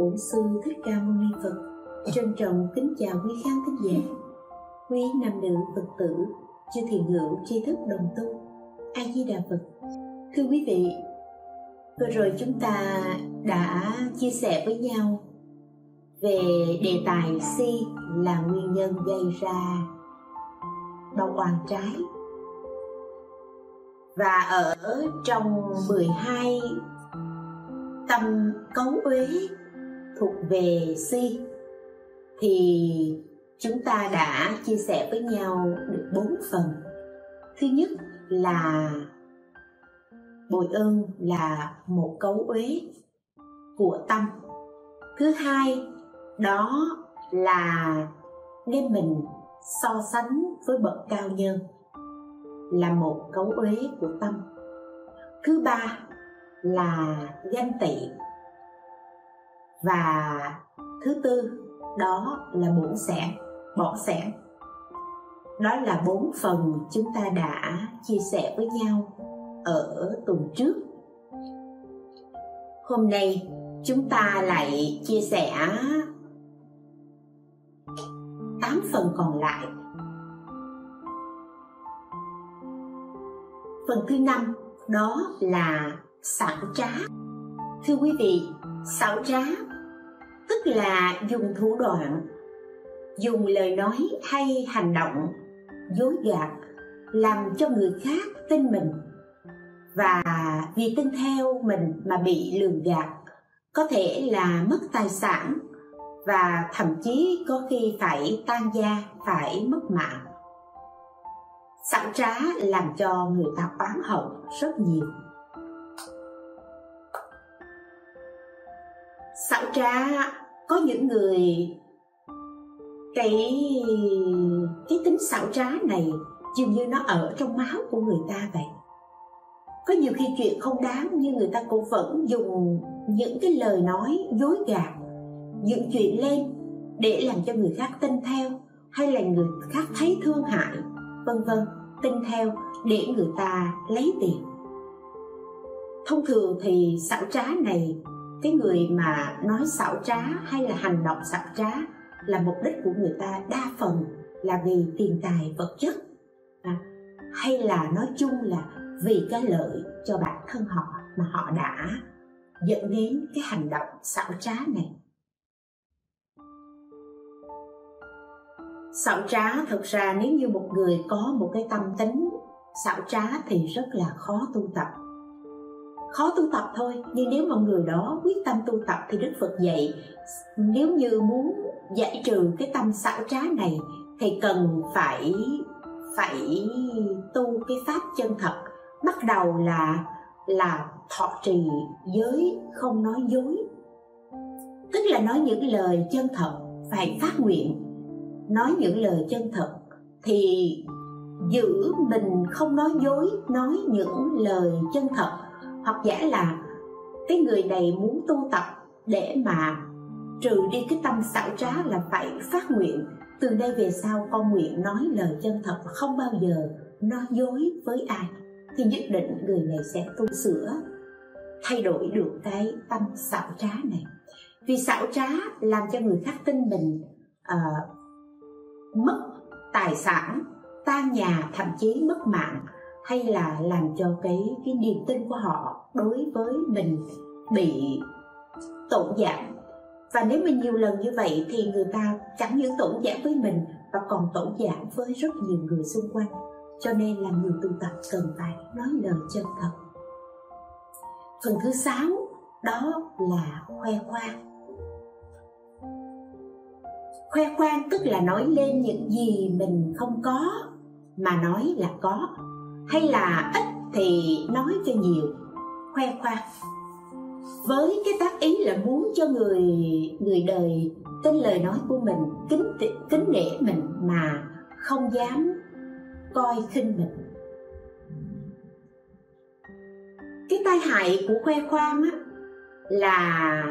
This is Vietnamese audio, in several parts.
Bổn sư Thích Ca Mâu Ni Phật. Trân trọng kính chào quý khán thính giả, quý nam nữ Phật tử, chư thiền hữu tri thức đồng tu. A Di Đà Phật. Thưa quý vị, vừa rồi chúng ta đã chia sẻ với nhau về đề tài si là nguyên nhân gây ra đau oan trái và ở trong 12 tâm cấu uế thuộc về si thì chúng ta đã chia sẻ với nhau được bốn phần. Thứ nhất là bồi ơn là một cấu uế của tâm. Thứ hai, đó là đem mình so sánh với bậc cao nhân là một cấu uế của tâm. Thứ ba là ganh tị và thứ tư, đó là bổn sẻn bổn sẻn đó là bốn phần chúng ta đã chia sẻ với nhau ở tuần trước. Hôm nay chúng ta lại chia sẻ tám phần còn lại. Phần thứ năm, đó là xảo trá. Thưa quý vị, xảo trá tức là dùng thủ đoạn, dùng lời nói hay hành động dối gạt, làm cho người khác tin mình. Và vì tin theo mình mà bị lường gạt, có thể là mất tài sản và thậm chí có khi phải tan gia, phải mất mạng. Xảo trá làm cho người ta oán hận rất nhiều. Xảo trá có những người cái cái tính xảo trá này dường như nó ở trong máu của người ta vậy. Có nhiều khi chuyện không đáng nhưng người ta cũng vẫn dùng những cái lời nói dối gạt, dựng chuyện lên để làm cho người khác tin theo hay là người khác thấy thương hại, vân vân, tin theo để người ta lấy tiền. Thông thường thì xảo trá này cái người mà nói xảo trá hay là hành động xảo trá là mục đích của người ta đa phần là vì tiền tài vật chất. À, hay là nói chung là vì cái lợi cho bản thân họ mà họ đã dẫn đến cái hành động xảo trá này. Xảo trá thực ra nếu như một người có một cái tâm tính xảo trá thì rất là khó tu tập khó tu tập thôi, nhưng nếu mà người đó quyết tâm tu tập thì đức phật dạy, nếu như muốn giải trừ cái tâm xảo trá này thì cần phải phải tu cái pháp chân thật. Bắt đầu là là thọ trì giới không nói dối. Tức là nói những lời chân thật, phải phát nguyện. Nói những lời chân thật thì giữ mình không nói dối, nói những lời chân thật hoặc giả là cái người này muốn tu tập để mà trừ đi cái tâm xảo trá là phải phát nguyện. Từ đây về sau con nguyện nói lời chân thật và không bao giờ nói dối với ai. Thì nhất định người này sẽ tu sửa thay đổi được cái tâm xảo trá này. Vì xảo trá làm cho người khác tin mình uh, mất tài sản tan nhà thậm chí mất mạng hay là làm cho cái cái niềm tin của họ đối với mình bị tổn giảm. Và nếu mình nhiều lần như vậy thì người ta chẳng những tổn giảm với mình và còn tổn giảm với rất nhiều người xung quanh. Cho nên là người tu tập cần phải nói lời chân thật. Phần thứ sáu, đó là khoe khoang. Khoe khoang tức là nói lên những gì mình không có, mà nói là có hay là ít thì nói cho nhiều, khoe khoang. Với cái tác ý là muốn cho người người đời tin lời nói của mình, kính kính nể mình mà không dám coi khinh mình. Cái tai hại của khoe khoang á là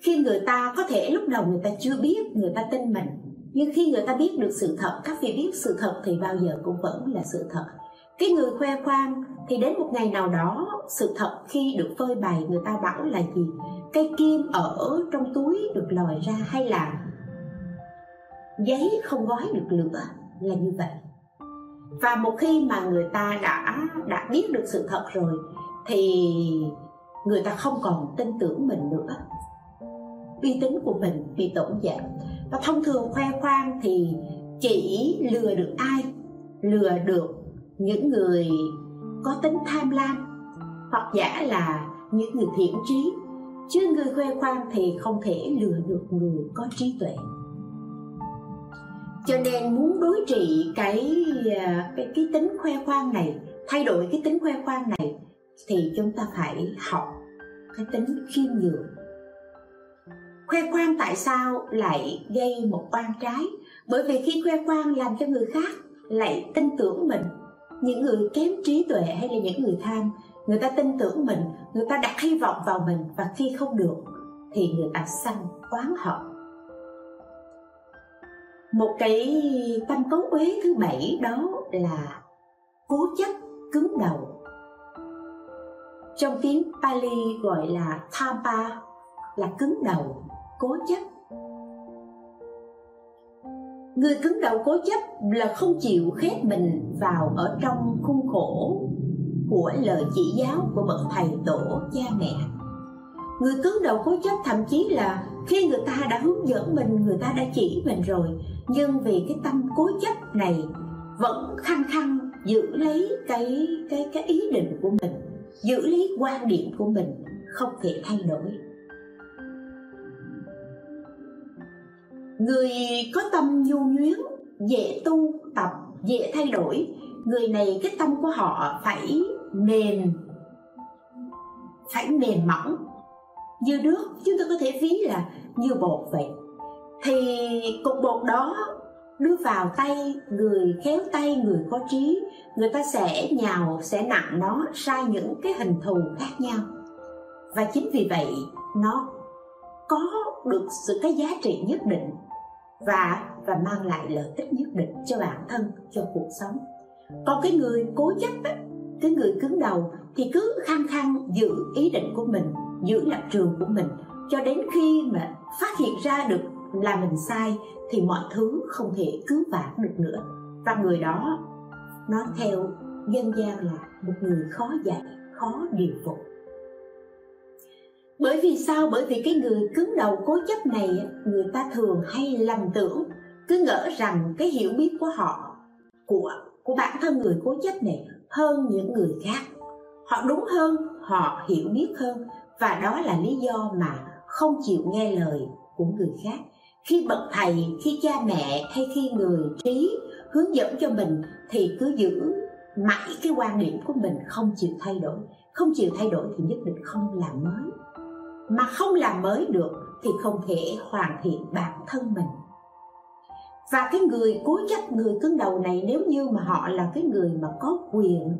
khi người ta có thể lúc đầu người ta chưa biết, người ta tin mình nhưng khi người ta biết được sự thật, các vị biết sự thật thì bao giờ cũng vẫn là sự thật. Cái người khoe khoang thì đến một ngày nào đó, sự thật khi được phơi bày, người ta bảo là gì? Cây kim ở trong túi được lòi ra hay là giấy không gói được lửa? Là như vậy. Và một khi mà người ta đã đã biết được sự thật rồi, thì người ta không còn tin tưởng mình nữa. Uy tín của mình bị tổn giảm và thông thường khoe khoang thì chỉ lừa được ai? Lừa được những người có tính tham lam, hoặc giả là những người thiện trí. Chứ người khoe khoang thì không thể lừa được người có trí tuệ. Cho nên muốn đối trị cái à, cái cái tính khoe khoang này, thay đổi cái tính khoe khoang này, thì chúng ta phải học cái tính khiêm nhường khoe khoang tại sao lại gây một oan trái? Bởi vì khi khoe khoang làm cho người khác lại tin tưởng mình những người kém trí tuệ hay là những người tham người ta tin tưởng mình người ta đặt hy vọng vào mình và khi không được thì người ta sanh oán hận. Một cái tâm cấu uế thứ bảy đó là cố chấp cứng đầu. Trong tiếng Pali gọi là Thampa là cứng đầu, cố chấp. Người cứng đầu cố chấp là không chịu khép mình vào ở trong khung khổ của lời chỉ giáo của bậc thầy tổ cha mẹ. Người cứng đầu cố chấp thậm chí là khi người ta đã hướng dẫn mình, người ta đã chỉ mình rồi Nhưng vì cái tâm cố chấp này vẫn khăng khăng giữ lấy cái cái cái ý định của mình giữ lấy quan điểm của mình không thể thay đổi. Người có tâm nhu nhuyến dễ tu tập, dễ thay đổi, người này cái tâm của họ phải mềm phải mềm mỏng. Như nước chúng ta có thể ví là như bột vậy. Thì cục bột đó đưa vào tay, người khéo tay, người có trí, người ta sẽ nhào, sẽ nặng nó, sai những cái hình thù khác nhau. Và chính vì vậy, nó có được sự cái giá trị nhất định và và mang lại lợi ích nhất định cho bản thân cho cuộc sống. Còn cái người cố chấp á, cái người cứng đầu thì cứ khăng khăng giữ ý định của mình giữ lập trường của mình cho đến khi mà phát hiện ra được là mình sai thì mọi thứ không thể cứu vãn được nữa. Và người đó nó theo dân gian là một người khó dạy khó điều phục bởi vì sao? Bởi vì cái người cứng đầu cố chấp này, người ta thường hay lầm tưởng, cứ ngỡ rằng cái hiểu biết của họ, của của bản thân người cố chấp này hơn những người khác. Họ đúng hơn, họ hiểu biết hơn, và đó là lý do mà không chịu nghe lời của người khác. Khi bậc thầy, khi cha mẹ hay khi người trí hướng dẫn cho mình thì cứ giữ mãi cái quan điểm của mình không chịu thay đổi. Không chịu thay đổi thì nhất định không làm mới mà không làm mới được thì không thể hoàn thiện bản thân mình. Và cái người cố chấp, người cứng đầu này nếu như mà họ là cái người mà có quyền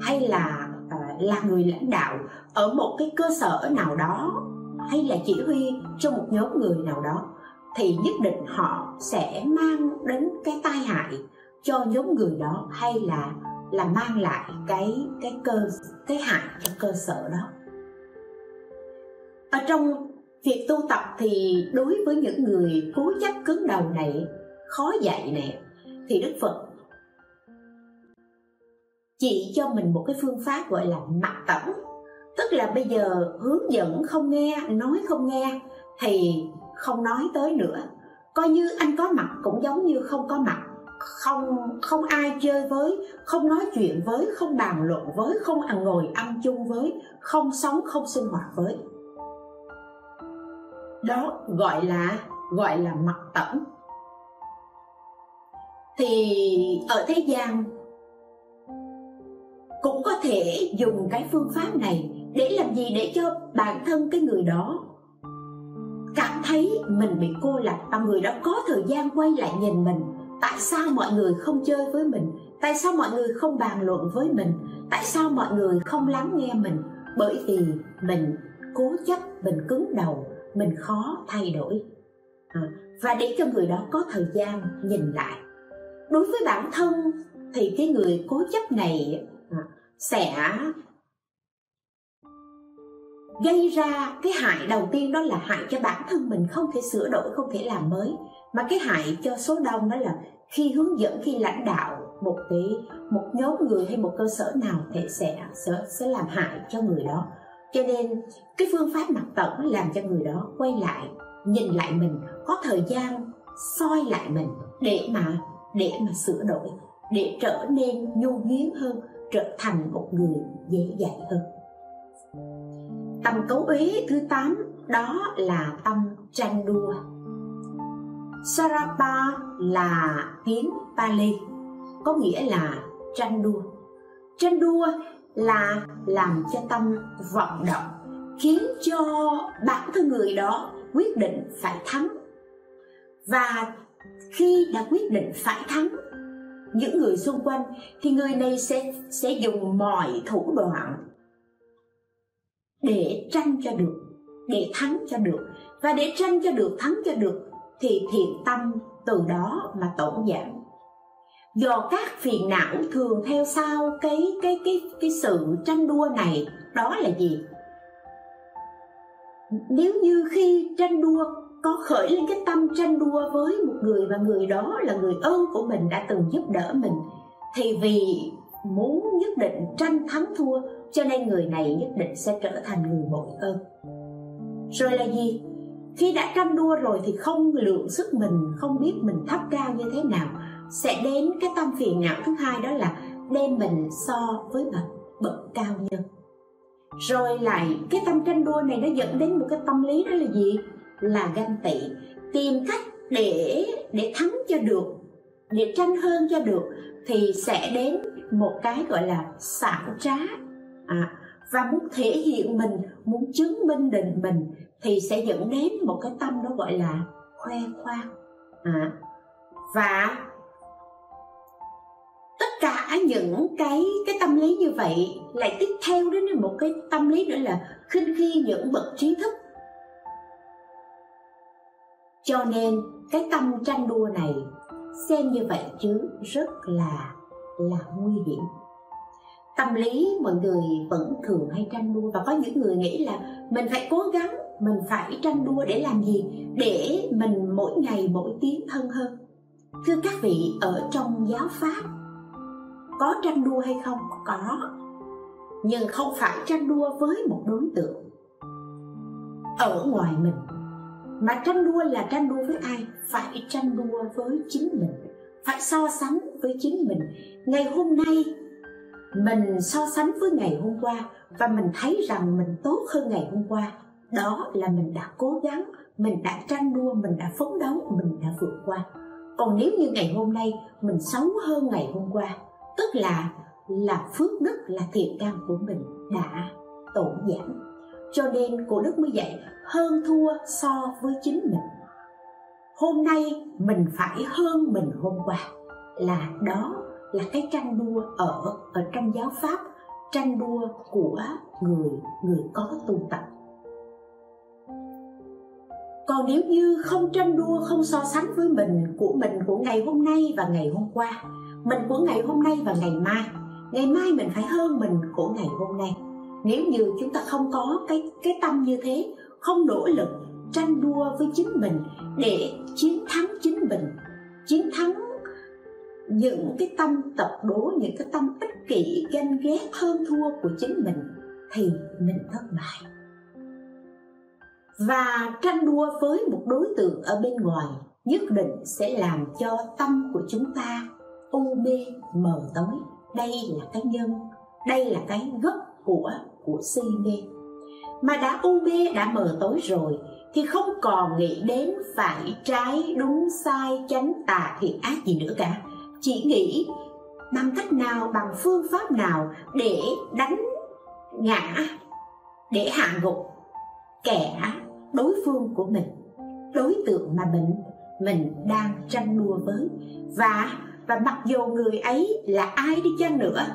hay là ờ, là người lãnh đạo ở một cái cơ sở nào đó hay là chỉ huy cho một nhóm người nào đó, thì nhất định họ sẽ mang đến cái tai hại cho nhóm người đó hay là là mang lại cái cái cơ, cái hại cho cơ sở đó ở trong việc tu tập thì đối với những người cố chấp cứng đầu này, khó dạy này thì đức phật chỉ cho mình một cái phương pháp gọi là mặt tẩm. Tức là bây giờ hướng dẫn không nghe, nói không nghe thì không nói tới nữa. Coi như anh có mặt cũng giống như không có mặt. Không không ai chơi với, không nói chuyện với, không bàn luận với, không ăn ngồi ăn chung với, không sống, không sinh hoạt với đó gọi là gọi là mặt tẩm. Thì ở thế gian cũng có thể dùng cái phương pháp này để làm gì? Để cho bản thân cái người đó cảm thấy mình bị cô lập. Và người đó có thời gian quay lại nhìn mình. Tại sao mọi người không chơi với mình? Tại sao mọi người không bàn luận với mình? Tại sao mọi người không lắng nghe mình? Bởi vì mình cố chấp, mình cứng đầu mình khó thay đổi. À, và để cho người đó có thời gian nhìn lại. Đối với bản thân thì cái người cố chấp này à, sẽ gây ra cái hại đầu tiên đó là hại cho bản thân mình không thể sửa đổi không thể làm mới. Mà cái hại cho số đông đó là khi hướng dẫn khi lãnh đạo một cái một nhóm người hay một cơ sở nào thì sẽ sẽ sẽ làm hại cho người đó cho nên, cái phương pháp mặt tận làm cho người đó quay lại, nhìn lại mình, có thời gian soi lại mình để mà để mà sửa đổi, để trở nên nhu nhuyến hơn, trở thành một người dễ dạy hơn. Tâm cấu ý thứ 8 đó là tâm tranh đua. Sarapa là tiếng Pali, có nghĩa là tranh đua. Tranh đua là làm cho tâm vận động, khiến cho bản thân người đó quyết định phải thắng. Và khi đã quyết định phải thắng, những người xung quanh thì người này sẽ sẽ dùng mọi thủ đoạn để tranh cho được, để thắng cho được. Và để tranh cho được, thắng cho được thì thiện tâm từ đó mà tổn giảm do các phiền não thường theo sau cái cái cái cái sự tranh đua này, đó là gì? Nếu như khi tranh đua, có khởi lên cái tâm tranh đua với một người và người đó là người ơn của mình đã từng giúp đỡ mình, thì vì muốn nhất định tranh thắng thua, cho nên người này nhất định sẽ trở thành người bội ơn. Rồi là gì? Khi đã tranh đua rồi thì không lượng sức mình, không biết mình thấp cao như thế nào sẽ đến cái tâm phiền não thứ hai đó là đem mình so với bậc bậc cao nhân. Rồi lại cái tâm tranh đua này nó dẫn đến một cái tâm lý đó là gì? Là ganh tị. Tìm cách để để thắng cho được để tranh hơn cho được thì sẽ đến một cái gọi là xảo trá. À, và muốn thể hiện mình muốn chứng minh định mình thì sẽ dẫn đến một cái tâm đó gọi là khoe khoang. À, và tất cả những cái cái tâm lý như vậy lại tiếp theo đến một cái tâm lý nữa là khinh khi những bậc trí thức. Cho nên cái tâm tranh đua này xem như vậy chứ rất là là nguy hiểm. Tâm lý mọi người vẫn thường hay tranh đua và có những người nghĩ là mình phải cố gắng, mình phải tranh đua để làm gì? Để mình mỗi ngày mỗi tiến thân hơn. Thưa các vị, ở trong giáo pháp có tranh đua hay không? Có. Nhưng không phải tranh đua với một đối tượng. Ở ngoài mình, mà tranh đua là tranh đua với ai? Phải tranh đua với chính mình, phải so sánh với chính mình. Ngày hôm nay, mình so sánh với ngày hôm qua và mình thấy rằng mình tốt hơn ngày hôm qua. Đó là mình đã cố gắng, mình đã tranh đua, mình đã phấn đấu, mình đã vượt qua. Còn nếu như ngày hôm nay mình xấu hơn ngày hôm qua tức là là phước đức, là thiện căn của mình đã tổn giảm cho nên cổ đức mới dạy, hơn thua so với chính mình. Hôm nay mình phải hơn mình hôm qua. Là đó là cái tranh đua ở ở trong giáo pháp, tranh đua của người người có tu tập. Còn nếu như không tranh đua, không so sánh với mình, của mình của ngày hôm nay và ngày hôm qua mình của ngày hôm nay và ngày mai. Ngày mai mình phải hơn mình của ngày hôm nay. Nếu như chúng ta không có cái cái tâm như thế, không nỗ lực tranh đua với chính mình để chiến thắng chính mình, chiến thắng những cái tâm tập đố, những cái tâm ích kỷ ganh ghét, hơn thua của chính mình, thì mình thất bại. Và tranh đua với một đối tượng ở bên ngoài nhất định sẽ làm cho tâm của chúng ta u mê mờ tối. Đây là cái nhân, đây là cái gốc của của si mê. Mà đã u mê, đã mờ tối rồi, thì không còn nghĩ đến phải trái đúng sai chánh tà thiện ác gì nữa cả. Chỉ nghĩ bằng cách nào, bằng phương pháp nào để đánh ngã, để hạ gục kẻ đối phương của mình, đối tượng mà mình mình đang tranh đua với. Và và mặc dù người ấy là ai đi chăng nữa,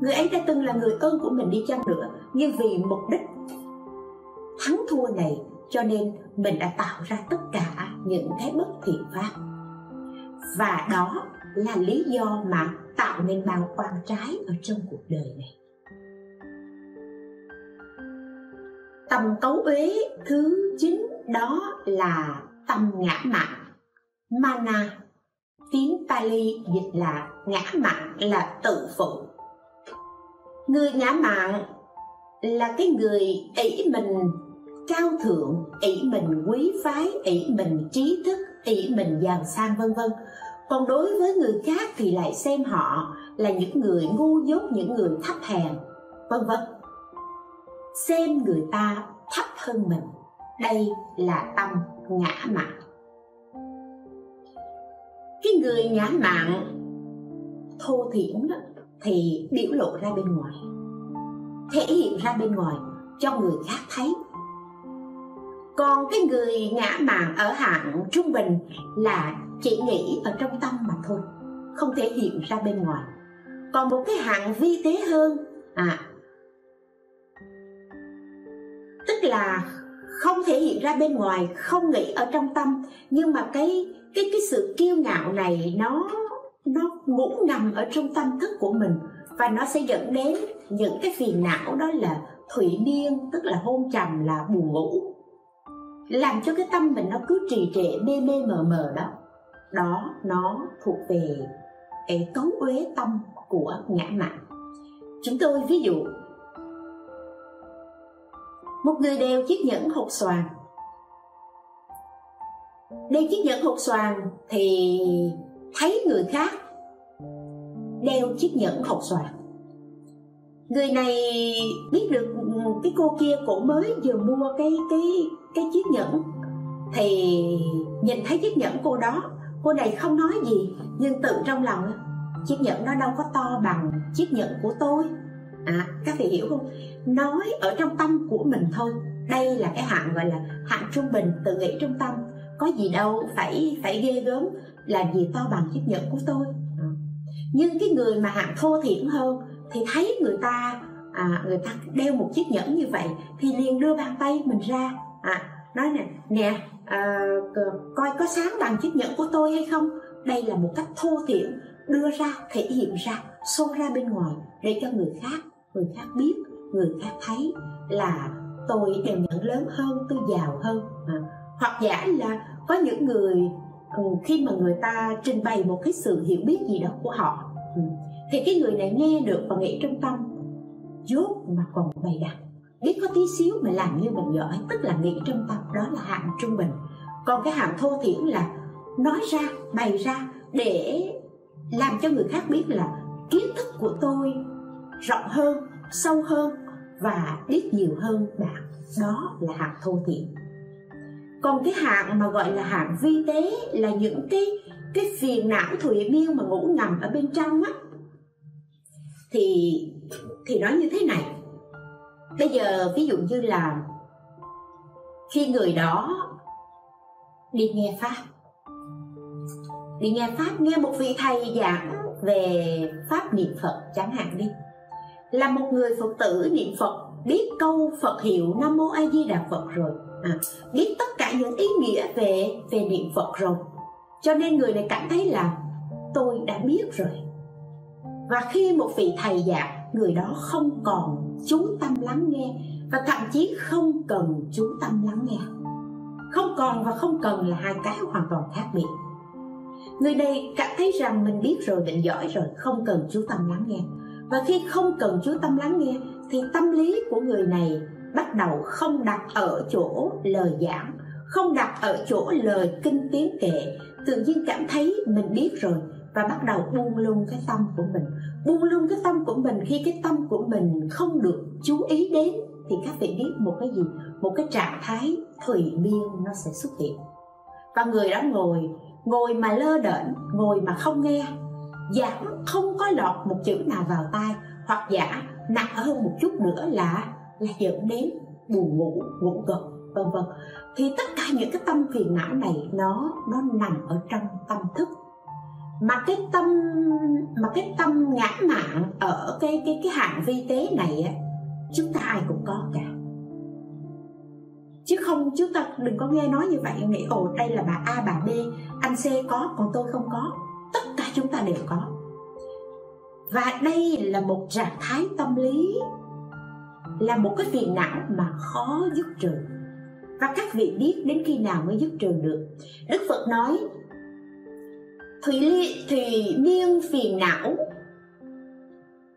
người ấy đã từng là người ơn của mình đi chăng nữa, nhưng vì mục đích thắng thua này, cho nên mình đã tạo ra tất cả những cái bất thiện pháp và đó là lý do mà tạo nên bao quan trái ở trong cuộc đời này. Tâm cấu uế thứ chín đó là tâm ngã mạn, mana tiếng Pali dịch là ngã mạng là tự phụ. Người ngã mạng là cái người ỷ mình cao thượng, ỷ mình quý phái, ỷ mình trí thức, ỷ mình giàu sang, vân vân. Còn đối với người khác thì lại xem họ là những người ngu dốt, những người thấp hèn, vân vân. Xem người ta thấp hơn mình, đây là tâm ngã mạn cái người ngã mạn thô thiển đó thì biểu lộ ra bên ngoài, thể hiện ra bên ngoài cho người khác thấy. Còn cái người ngã mạn ở hạng trung bình là chỉ nghĩ ở trong tâm mà thôi, không thể hiện ra bên ngoài. Còn một cái hạng vi tế hơn à tức là không thể hiện ra bên ngoài, không nghĩ ở trong tâm. Nhưng mà cái cái cái sự kiêu ngạo này nó nó ngủ ngầm ở trong tâm thức của mình. Và nó sẽ dẫn đến những cái phiền não đó là thủy miên tức là hôn trầm, là buồn ngủ. Làm cho cái tâm mình nó cứ trì trệ, mê mê mờ mờ đó. Đó, nó thuộc về cái cấu uế tâm của ngã mạn. Chúng tôi ví dụ, một người đeo chiếc nhẫn hột xoàn đeo chiếc nhẫn hột xoàn thì thấy người khác đeo chiếc nhẫn hột xoàn. Người này biết được cái cô kia cũng mới vừa mua cái cái cái chiếc nhẫn. Thì nhìn thấy chiếc nhẫn cô đó, cô này không nói gì, nhưng tự trong lòng, chiếc nhẫn đó đâu có to bằng chiếc nhẫn của tôi. À các vị hiểu không? Nói ở trong tâm của mình thôi. Đây là cái hạng, gọi là hạng trung bình, tự nghĩ trong tâm có gì đâu phải phải ghê gớm. Làm gì to bằng chiếc nhẫn của tôi. Nhưng cái người mà hạng thô thiển hơn thì thấy người ta à, người ta đeo một chiếc nhẫn như vậy thì liền đưa bàn tay mình ra. À, nói nè nè à, coi có sáng bằng chiếc nhẫn của tôi hay không? Đây là một cách thô thiển đưa ra thể hiện ra xô ra bên ngoài để cho người khác người khác biết người khác thấy là tôi đều nhận lớn hơn tôi giàu hơn. À, hoặc giả là có những người ừ, khi mà người ta trình bày một cái sự hiểu biết gì đó của họ ừ, thì cái người này nghe được và nghĩ trong tâm, dốt, mà còn bày đặt, biết có tí xíu mà làm như mình giỏi. Tức là nghĩ trong tâm, đó là hạng trung bình. Còn cái hạng thô thiển là nói ra, bày ra để làm cho người khác biết là kiến thức của tôi rộng hơn, sâu hơn và biết nhiều hơn bạn. Đó là hạng thô thiển còn cái hạng mà gọi là hạng vi tế là những cái cái phiền não thủy miên mà ngủ ngầm ở bên trong á. Thì thì nói như thế này. Bây giờ ví dụ như là khi người đó đi nghe pháp, đi nghe pháp, nghe một vị thầy giảng về pháp niệm phật chẳng hạn đi, là một người phật tử niệm phật, biết câu phật hiệu nam mô a di đà phật rồi à, biết tất cả những ý nghĩa về về niệm phật rồi. Cho nên người này cảm thấy là tôi đã biết rồi. Và khi một vị thầy giảng người đó không còn chú tâm lắng nghe và thậm chí không cần chú tâm lắng nghe. Không còn và không cần là hai cái hoàn toàn khác biệt. Người này cảm thấy rằng mình biết rồi mình giỏi rồi không cần chú tâm lắng nghe. Và khi không cần chú tâm lắng nghe thì tâm lý của người này bắt đầu không đặt ở chỗ lời giảng, không đặt ở chỗ lời kinh tiếng kệ. Tự nhiên cảm thấy mình biết rồi và bắt đầu buông lung cái tâm của mình. Buông lung cái tâm của mình, khi cái tâm của mình không được chú ý đến thì các vị biết một cái gì? Một cái trạng thái thủy miên nó sẽ xuất hiện. Và người đó ngồi ngồi mà lơ đễnh, ngồi mà không nghe, giảng không có lọt một chữ nào vào tai, hoặc giả nặng hơn một chút nữa là dẫn đến buồn ngủ ngủ gật, vân vân. Thì tất cả những cái tâm phiền não này, nó nó nằm ở trong tâm thức. Mà cái tâm, mà cái tâm ngã mạn ở cái cái cái hạng vi tế này á, chúng ta ai cũng có cả. Chứ không chúng ta đừng có nghe nói như vậy, nghĩ, ồ, đây là bà A, bà B, anh C có, còn tôi không có. Tất cả chúng ta đều có. Và đây là một trạng thái tâm lý là một cái phiền não mà khó dứt trừ. Và các vị biết đến khi nào mới dứt trừ được. Đức phật nói, thủy li, thủy miên phiền não.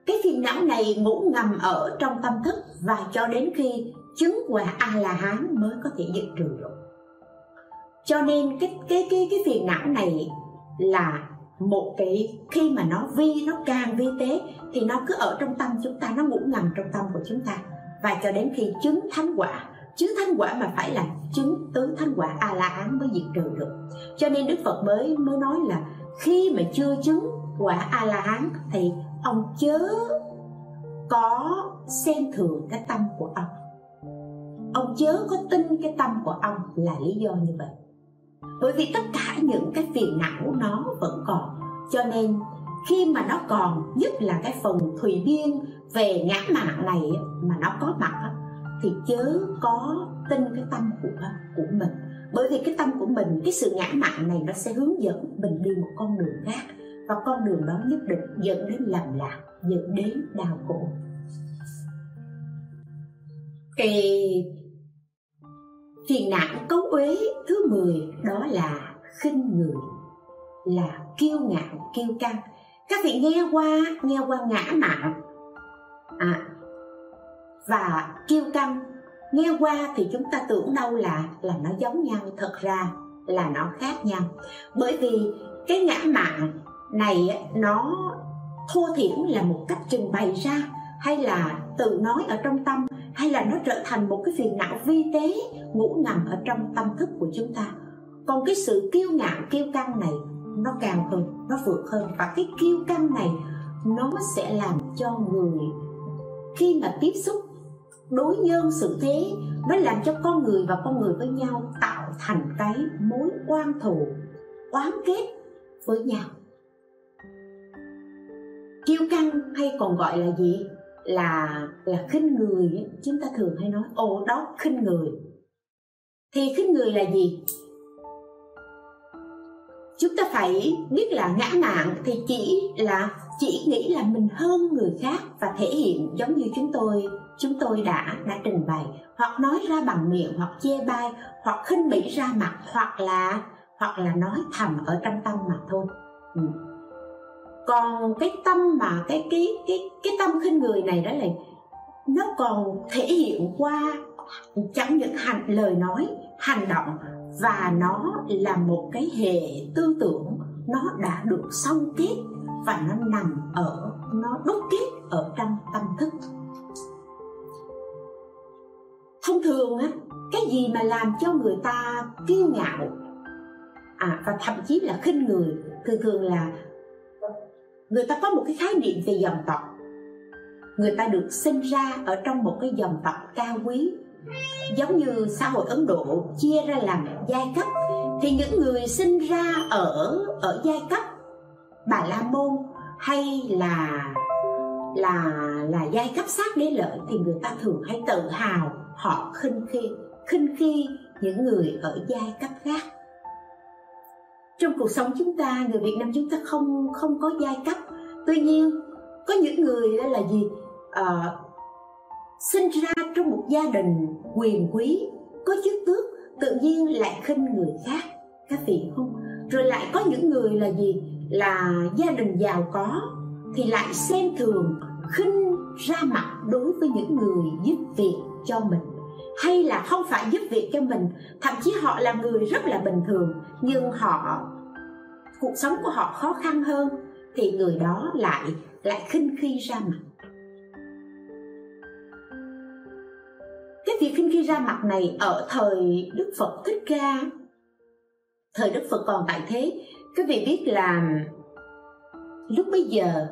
Cái phiền não này ngủ ngầm ở trong tâm thức và cho đến khi chứng quả a la hán mới có thể dứt trừ được cho nên cái cái cái cái phiền não này là một cái, khi mà nó vi, nó càng vi tế, thì nó cứ ở trong tâm chúng ta, nó ngủ ngầm trong tâm của chúng ta. Và cho đến khi chứng thánh quả, chứng thánh quả mà phải là chứng tứ thánh quả a la hán mới diệt trừ được. Cho nên đức phật mới mới nói là khi mà chưa chứng quả a la hán thì ông chớ có xem thường cái tâm của ông. Ông chớ có tin cái tâm của ông là lý do như vậy bởi vì tất cả những cái phiền não nó vẫn còn. Cho nên, khi mà nó còn, nhất là cái phần thùy biên về ngã mạng này mà nó có mặt thì chớ có tin cái tâm của của mình. Bởi vì cái tâm của mình, cái sự ngã mạn này nó sẽ hướng dẫn mình đi một con đường khác. Và con đường đó nhất định dẫn đến lầm lạc, dẫn đến đau khổ. Thì phiền não cấu uế thứ 10 đó là khinh người là kiêu ngạo kiêu căng. Các vị nghe qua nghe qua ngã mạn. À, và kiêu căng nghe qua thì chúng ta tưởng đâu là là nó giống nhau. Thật ra là nó khác nhau. Bởi vì cái ngã mạn này nó thô thiển là một cách trình bày ra hay là tự nói ở trong tâm, hay là nó trở thành một cái phiền não vi tế, ngủ ngầm ở trong tâm thức của chúng ta. Còn cái sự kiêu ngạo, kiêu căng này, nó càng hơn, nó vượt hơn. Và cái kiêu căng này, nó sẽ làm cho người, khi mà tiếp xúc, đối nhân sự thế, nó làm cho con người và con người với nhau tạo thành cái mối quan thù, oán kết với nhau. Kiêu căng hay còn gọi là gì? Là là khinh người chúng ta thường hay nói, ồ, đó, khinh người. Thì khinh người là gì? Chúng ta phải biết là ngã mạn thì chỉ là, chỉ nghĩ là mình hơn người khác và thể hiện giống như chúng tôi chúng tôi đã đã trình bày. Hoặc nói ra bằng miệng, hoặc chê bai, hoặc khinh bỉ ra mặt, hoặc là hoặc là nói thầm ở trong tâm mà thôi. Ừ còn cái tâm mà cái cái cái cái tâm khinh người này đó là nó còn thể hiện qua chẳng những hành, lời nói, hành động và nó là một cái hệ tư tưởng nó đã được song kết và nó nằm ở, nó đúc kết ở trong tâm thức. Thông thường á, cái gì mà làm cho người ta kiêu ngạo à và thậm chí là khinh người thường thường là người ta có một cái khái niệm về dòng tộc. Người ta được sinh ra ở trong một cái dòng tộc cao quý. Giống như xã hội ấn độ chia ra làm giai cấp. Thì những người sinh ra ở ở giai cấp, bà la môn hay là là là giai cấp sát đế lợi thì người ta thường hay tự hào họ khinh khi khinh khi những người ở giai cấp khác. Trong cuộc sống chúng ta, người Việt Nam chúng ta không không có giai cấp tuy nhiên có những người là gì? À, sinh ra trong một gia đình quyền quý có chức tước tự nhiên lại khinh người khác các vị không? Rồi lại có những người là gì? Là gia đình giàu có thì lại xem thường khinh ra mặt đối với những người giúp việc cho mình. Hay là không phải giúp việc cho mình thậm chí họ là người rất là bình thường nhưng họ cuộc sống của họ khó khăn hơn thì người đó lại lại khinh khi ra mặt. Cái việc khinh khi ra mặt này ở thời đức phật thích ca, thời đức phật còn tại thế các vị biết là lúc bây giờ,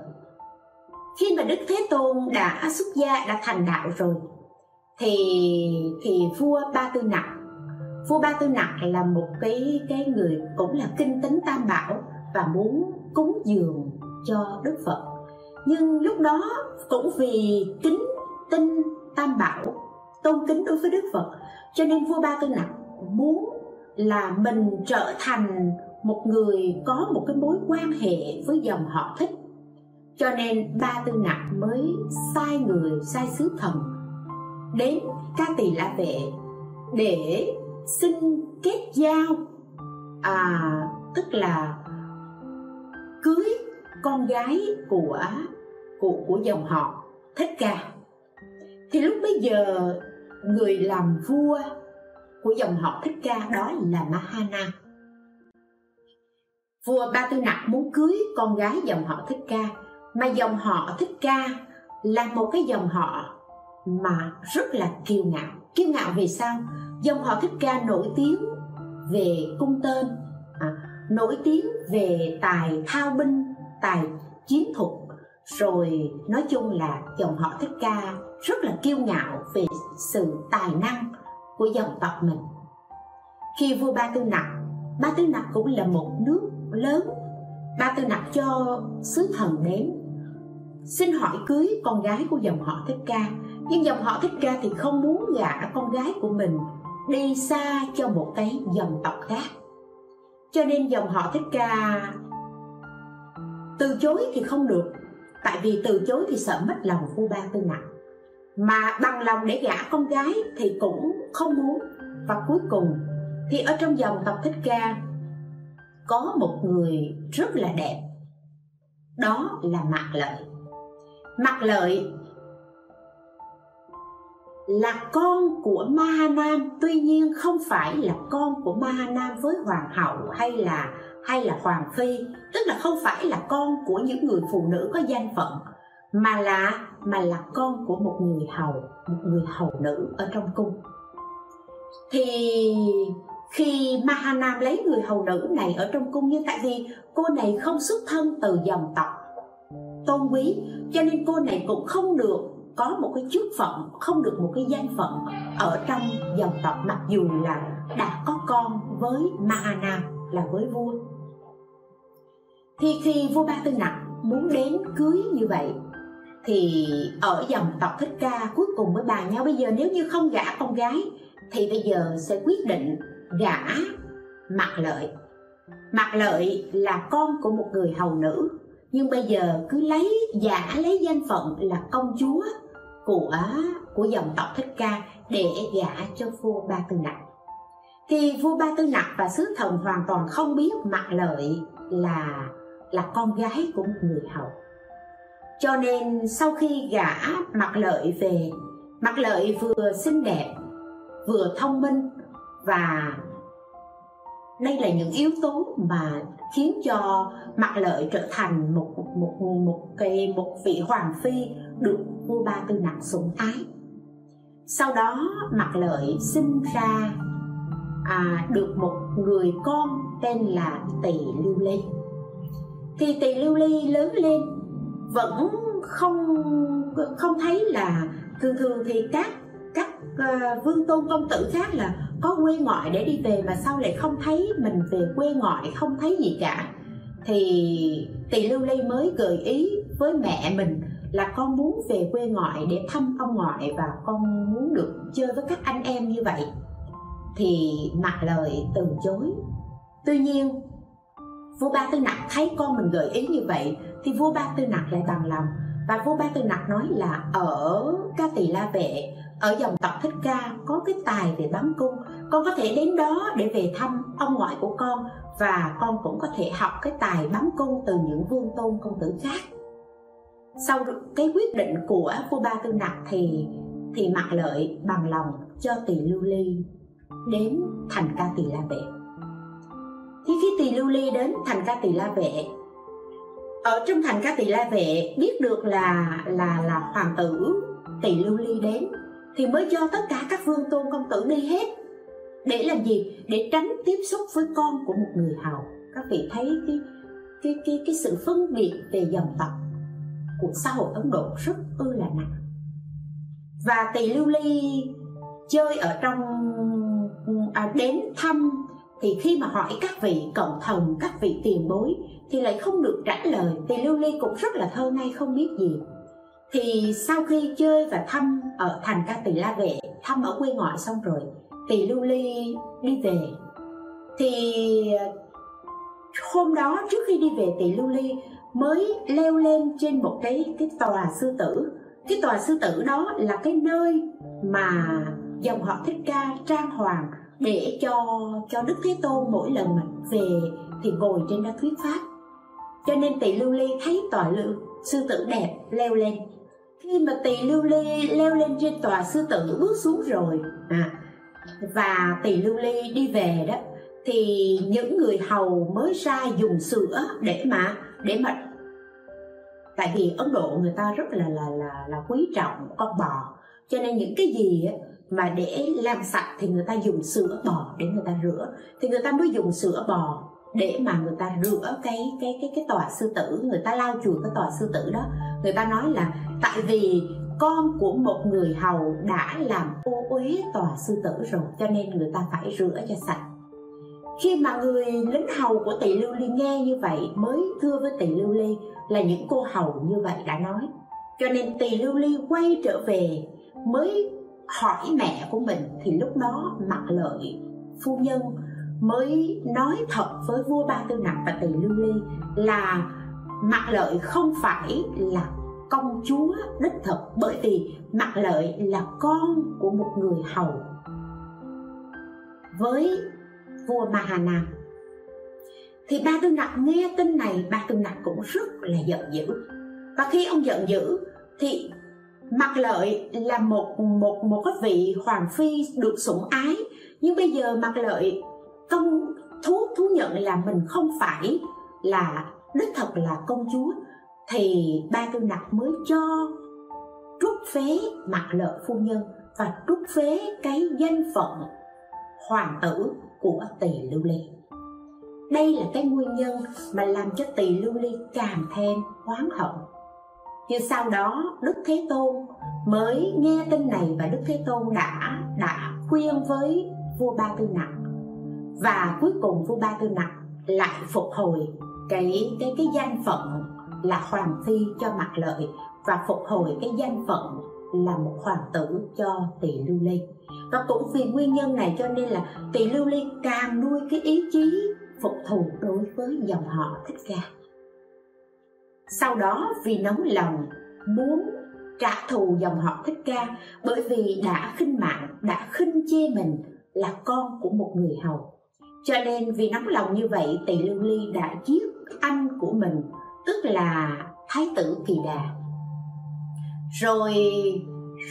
khi mà đức thế tôn đã xuất gia, đã thành đạo rồi, thì thì vua ba tư nặc, vua ba tư nặc là một cái cái người cũng là kinh tính tam bảo và muốn cúng dường cho đức phật. Nhưng lúc đó cũng vì kính tinh tam bảo, tôn kính đối với đức phật, cho nên vua ba tư nặng muốn là mình trở thành một người có một cái mối quan hệ với dòng họ thích. Cho nên ba tư nặc mới sai người, sai sứ thần đến ca tỳ la vệ để xin kết giao à tức là cưới con gái của của của dòng họ thích ca. Thì lúc bấy giờ người làm vua của dòng họ thích ca đó là mahana. Vua ba tư nặc muốn cưới con gái dòng họ thích ca mà dòng họ thích ca là một cái dòng họ mà rất là kiêu ngạo. Kiêu ngạo vì sao? Dòng họ thích ca nổi tiếng về cung tên à, nổi tiếng về tài thao binh tài, chiến thuật, rồi nói chung là dòng họ thích ca rất là kiêu ngạo về sự tài năng của dòng tộc mình. Khi vua ba tư nặc, ba tư nặc cũng là một nước lớn. Ba tư nặc cho sứ thần đến, xin hỏi cưới con gái của dòng họ thích ca. Nhưng dòng họ thích ca thì không muốn gả con gái của mình đi xa cho một cái dòng tộc khác. Cho nên dòng họ thích ca từ chối thì không được. Tại vì từ chối thì sợ mất lòng vua ba tư nặng mà bằng lòng để gả con gái thì cũng không muốn. Và cuối cùng thì ở trong dòng tộc thích ca có một người rất là đẹp. Đó là mạc lợi. Mạc lợi là con của Mahanam tuy nhiên không phải là con của Mahanam với hoàng hậu hay là hay là hoàng phi, tức là không phải là con của những người phụ nữ có danh phận, mà là mà là con của một người hầu, một người hầu nữ ở trong cung. Thì khi Mahanam lấy người hầu nữ này ở trong cung như tại vì cô này không xuất thân từ dòng tộc tôn quý, cho nên cô này cũng không được có một cái chức phận, không được một cái danh phận ở trong dòng tộc, mặc dù là đã có con với Mahanam, là với vua thì khi vua ba tư nặc muốn đến cưới như vậy, thì ở dòng tộc thích ca cuối cùng mới bàn nhau, bây giờ nếu như không gả con gái, thì bây giờ sẽ quyết định gả mặt lợi. Mặt lợi là con của một người hầu nữ, nhưng bây giờ cứ lấy, giả lấy danh phận là công chúa của của dòng tộc thích ca để gả cho vua ba tư nặc. Thì vua ba tư nặc và sứ thần hoàn toàn không biết mặt lợi là là con gái của một người hầu. Cho nên sau khi gả mặt lợi về mặt lợi vừa xinh đẹp vừa thông minh và đây là những yếu tố mà khiến cho mặt lợi trở thành một một một cái một vị hoàng phi được vua ba tư nặc sủng ái. Sau đó mặt lợi sinh ra à, được một người con tên là tỳ lưu ly thì tỳ lưu ly lớn lên vẫn không không thấy là thường thường thì các các uh, vương tôn công tử khác là có quê ngoại để đi về mà sau lại không thấy mình về quê ngoại không thấy gì cả. Thì tỳ lưu ly mới gợi ý với mẹ mình là con muốn về quê ngoại để thăm ông ngoại và con muốn được chơi với các anh em như vậy. Thì mặt lời từ chối. Tuy nhiên vua ba tư nặc thấy con mình gợi ý như vậy thì vua ba tư nặc lại bằng lòng. Và vua ba tư nặc nói là ở ca tỳ la vệ, ở dòng tộc thích ca có cái tài về bắn cung. Con có thể đến đó để về thăm ông ngoại của con và con cũng có thể học cái tài bắn cung từ những vương tôn công tử khác. Sau cái quyết định của vua ba tư nặc thì thì mặt lợi bằng lòng cho tỳ lưu ly đến thành ca tỳ la vệ thì khi tỳ lưu ly đến thành ca tỳ la vệ ở trong thành ca tỳ la vệ biết được là là là hoàng tử tỳ lưu ly đến thì mới cho tất cả các vương tôn công tử đi hết. Để làm gì? Để tránh tiếp xúc với con của một người hầu. Các vị thấy cái cái cái cái sự phân biệt về dòng tộc của xã hội ấn độ rất ư là nặng. Và tỳ lưu ly chơi ở trong à, đến thăm thì khi mà hỏi các vị cộng thần, các vị tiền bối, thì lại không được trả lời thì lưu ly cũng rất là thơ ngây, không biết gì. Thì sau khi chơi và thăm ở thành ca tỳ la vệ, thăm ở quê ngoại xong rồi, thì lưu ly đi về. Thì, hôm đó trước khi đi về tỷ lưu ly mới leo lên trên một cái cái tòa sư tử. Cái tòa sư tử đó là cái nơi mà dòng họ thích ca trang hoàng để cho cho đức thế tôn mỗi lần mà về thì ngồi trên đó thuyết pháp. Cho nên tỳ lưu ly thấy tòa lưu sư tử đẹp leo lên. Khi mà tỳ lưu ly leo lên trên tòa sư tử bước xuống rồi à, và tỳ lưu ly đi về đó thì những người hầu mới ra dùng sữa để mà để mà. Tại vì ấn độ người ta rất là là là là quý trọng con bò. Cho nên những cái gì mà để làm sạch thì người ta dùng sữa bò để người ta rửa. Thì người ta mới dùng sữa bò để mà người ta rửa cái cái cái cái tòa sư tử. Người ta lau chùi cái tòa sư tử đó. Người ta nói là tại vì con của một người hầu đã làm ô uế tòa sư tử rồi, cho nên người ta phải rửa cho sạch. Khi mà người lính hầu của tỷ lưu ly nghe như vậy, mới thưa với tỷ lưu ly là những cô hầu như vậy đã nói. Cho nên tỷ lưu ly quay trở về, mới hỏi mẹ của mình thì lúc đó mặt lợi phu nhân mới nói thật với vua ba tư nặc và tỷ lưu ly là mặt lợi không phải là công chúa đích thực, bởi vì mặt lợi là con của một người hầu. Với vua Mahanam thì ba tư nặc nghe tin này, ba tư nặc cũng rất là giận dữ. Và khi ông giận dữ thì mặt lợi là một một một cái vị hoàng phi được sủng ái. Nhưng bây giờ mặt lợi công thú thú nhận là mình không phải là đích thật là công chúa. Thì ba tư nặc mới cho trút phế mặt lợi phu nhân và trút phế cái danh phận hoàng tử của tỳ lưu ly. Đây là cái nguyên nhân mà làm cho tỳ lưu ly càng thêm oán hận nhưng sau đó, đức thế tôn mới nghe tin này và đức thế tôn đã đã khuyên với vua ba tư nặng và cuối cùng vua ba tư nặng lại phục hồi cái cái cái danh phận là hoàng phi cho mặt lợi và phục hồi cái danh phận là một hoàng tử cho tỳ lưu ly. Và cũng vì nguyên nhân này cho nên là tỳ lưu ly càng nuôi cái ý chí phục thù đối với dòng họ thích ca sau đó vì nóng lòng, muốn trả thù dòng họ thích ca, bởi vì đã khinh mạng, đã khinh chê mình là con của một người hầu. Cho nên vì nóng lòng như vậy, tỳ lưu ly đã giết anh của mình, tức là thái tử kỳ đà. Rồi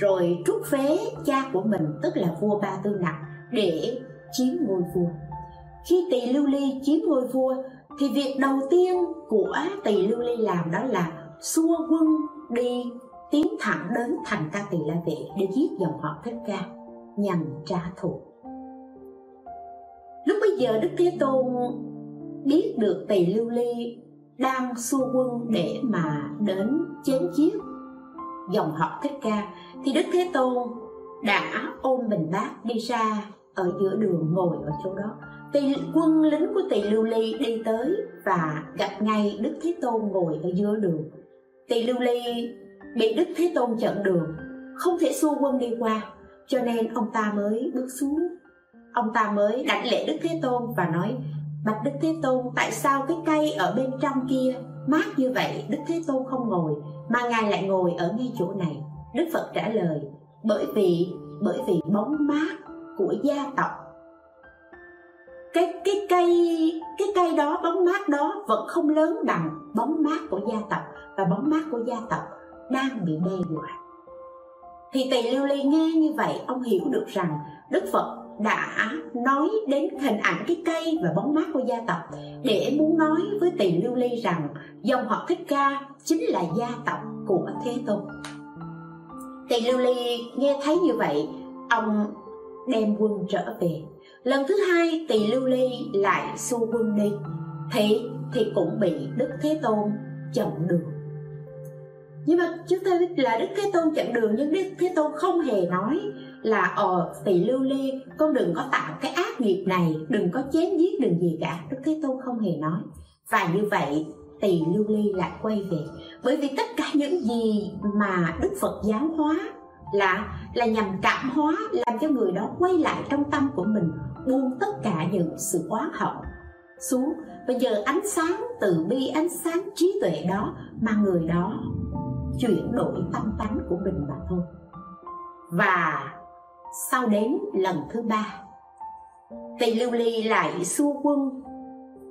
rồi trút phế cha của mình, tức là vua ba tư nặc, để chiếm ngôi vua. Khi tỳ lưu ly chiếm ngôi vua thì việc đầu tiên của tỳ lưu ly làm đó là xua quân đi tiến thẳng đến thành ca tỳ la vệ để giết dòng họ thích ca, nhằm trả thù. Lúc bây giờ đức thế tôn biết được tỳ lưu ly đang xua quân để mà đến chém giết dòng họ thích ca, thì đức thế tôn đã ôm bình bát đi ra ở giữa đường ngồi ở chỗ đó tỳ quân lính của tỳ lưu ly đi tới và gặp ngay đức thế tôn ngồi ở giữa đường. Tỳ lưu ly bị đức thế tôn chặn đường, không thể xua quân đi qua, cho nên ông ta mới bước xuống. Ông ta mới đảnh lễ đức thế tôn và nói, bạch đức thế tôn, tại sao cái cây ở bên trong kia mát như vậy? Đức thế tôn không ngồi, mà ngài lại ngồi ở ngay chỗ này. Đức phật trả lời, bởi vì bởi vì bóng mát của gia tộc cái cái cây cái cây đó, bóng mát đó vẫn không lớn bằng bóng mát của gia tộc. Và bóng mát của gia tộc đang bị đe dọa. Thì tỳ lưu ly nghe như vậy, ông hiểu được rằng đức phật đã nói đến hình ảnh cái cây và bóng mát của gia tộc để muốn nói với tỳ lưu ly rằng dòng họ thích ca chính là gia tộc của thế tôn. Tỳ lưu ly nghe thấy như vậy, ông đem quân trở về lần thứ hai tỳ lưu ly lại xua quân đi. Thì thì cũng bị đức thế tôn chặn đường. Nhưng mà chúng ta biết là đức thế tôn chặn đường, nhưng đức thế tôn không hề nói là ờ tỳ lưu ly, con đừng có tạo cái ác nghiệp này, đừng có chém giết đừng gì cả. Đức thế tôn không hề nói. Và như vậy tỳ lưu ly lại quay về. Bởi vì tất cả những gì mà đức phật giáo hóa là là nhằm cảm hóa, làm cho người đó quay lại trong tâm của mình, buông tất cả những sự oán hận xuống bây giờ ánh sáng từ bi, ánh sáng trí tuệ đó mà người đó chuyển đổi tâm tánh của mình mà thôi. Và sau đến lần thứ ba tỳ lưu ly lại xua quân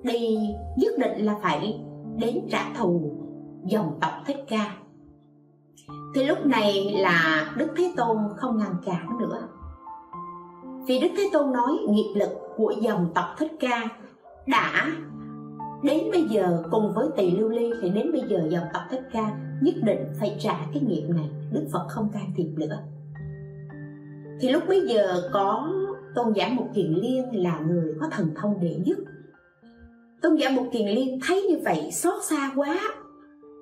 đi, nhất định là phải đến trả thù dòng tộc thích ca thì lúc này là đức thế tôn không ngăn cản nữa. Vì đức thế tôn nói nghiệp lực của dòng tộc thích ca đã đến bây giờ cùng với tỳ lưu ly thì đến bây giờ dòng tộc thích ca nhất định phải trả cái nghiệp này. Đức phật không can thiệp nữa. Thì lúc bây giờ có tôn giả một kiền liên là người có thần thông đệ nhất. Tôn giả một kiền liên thấy như vậy, xót xa quá.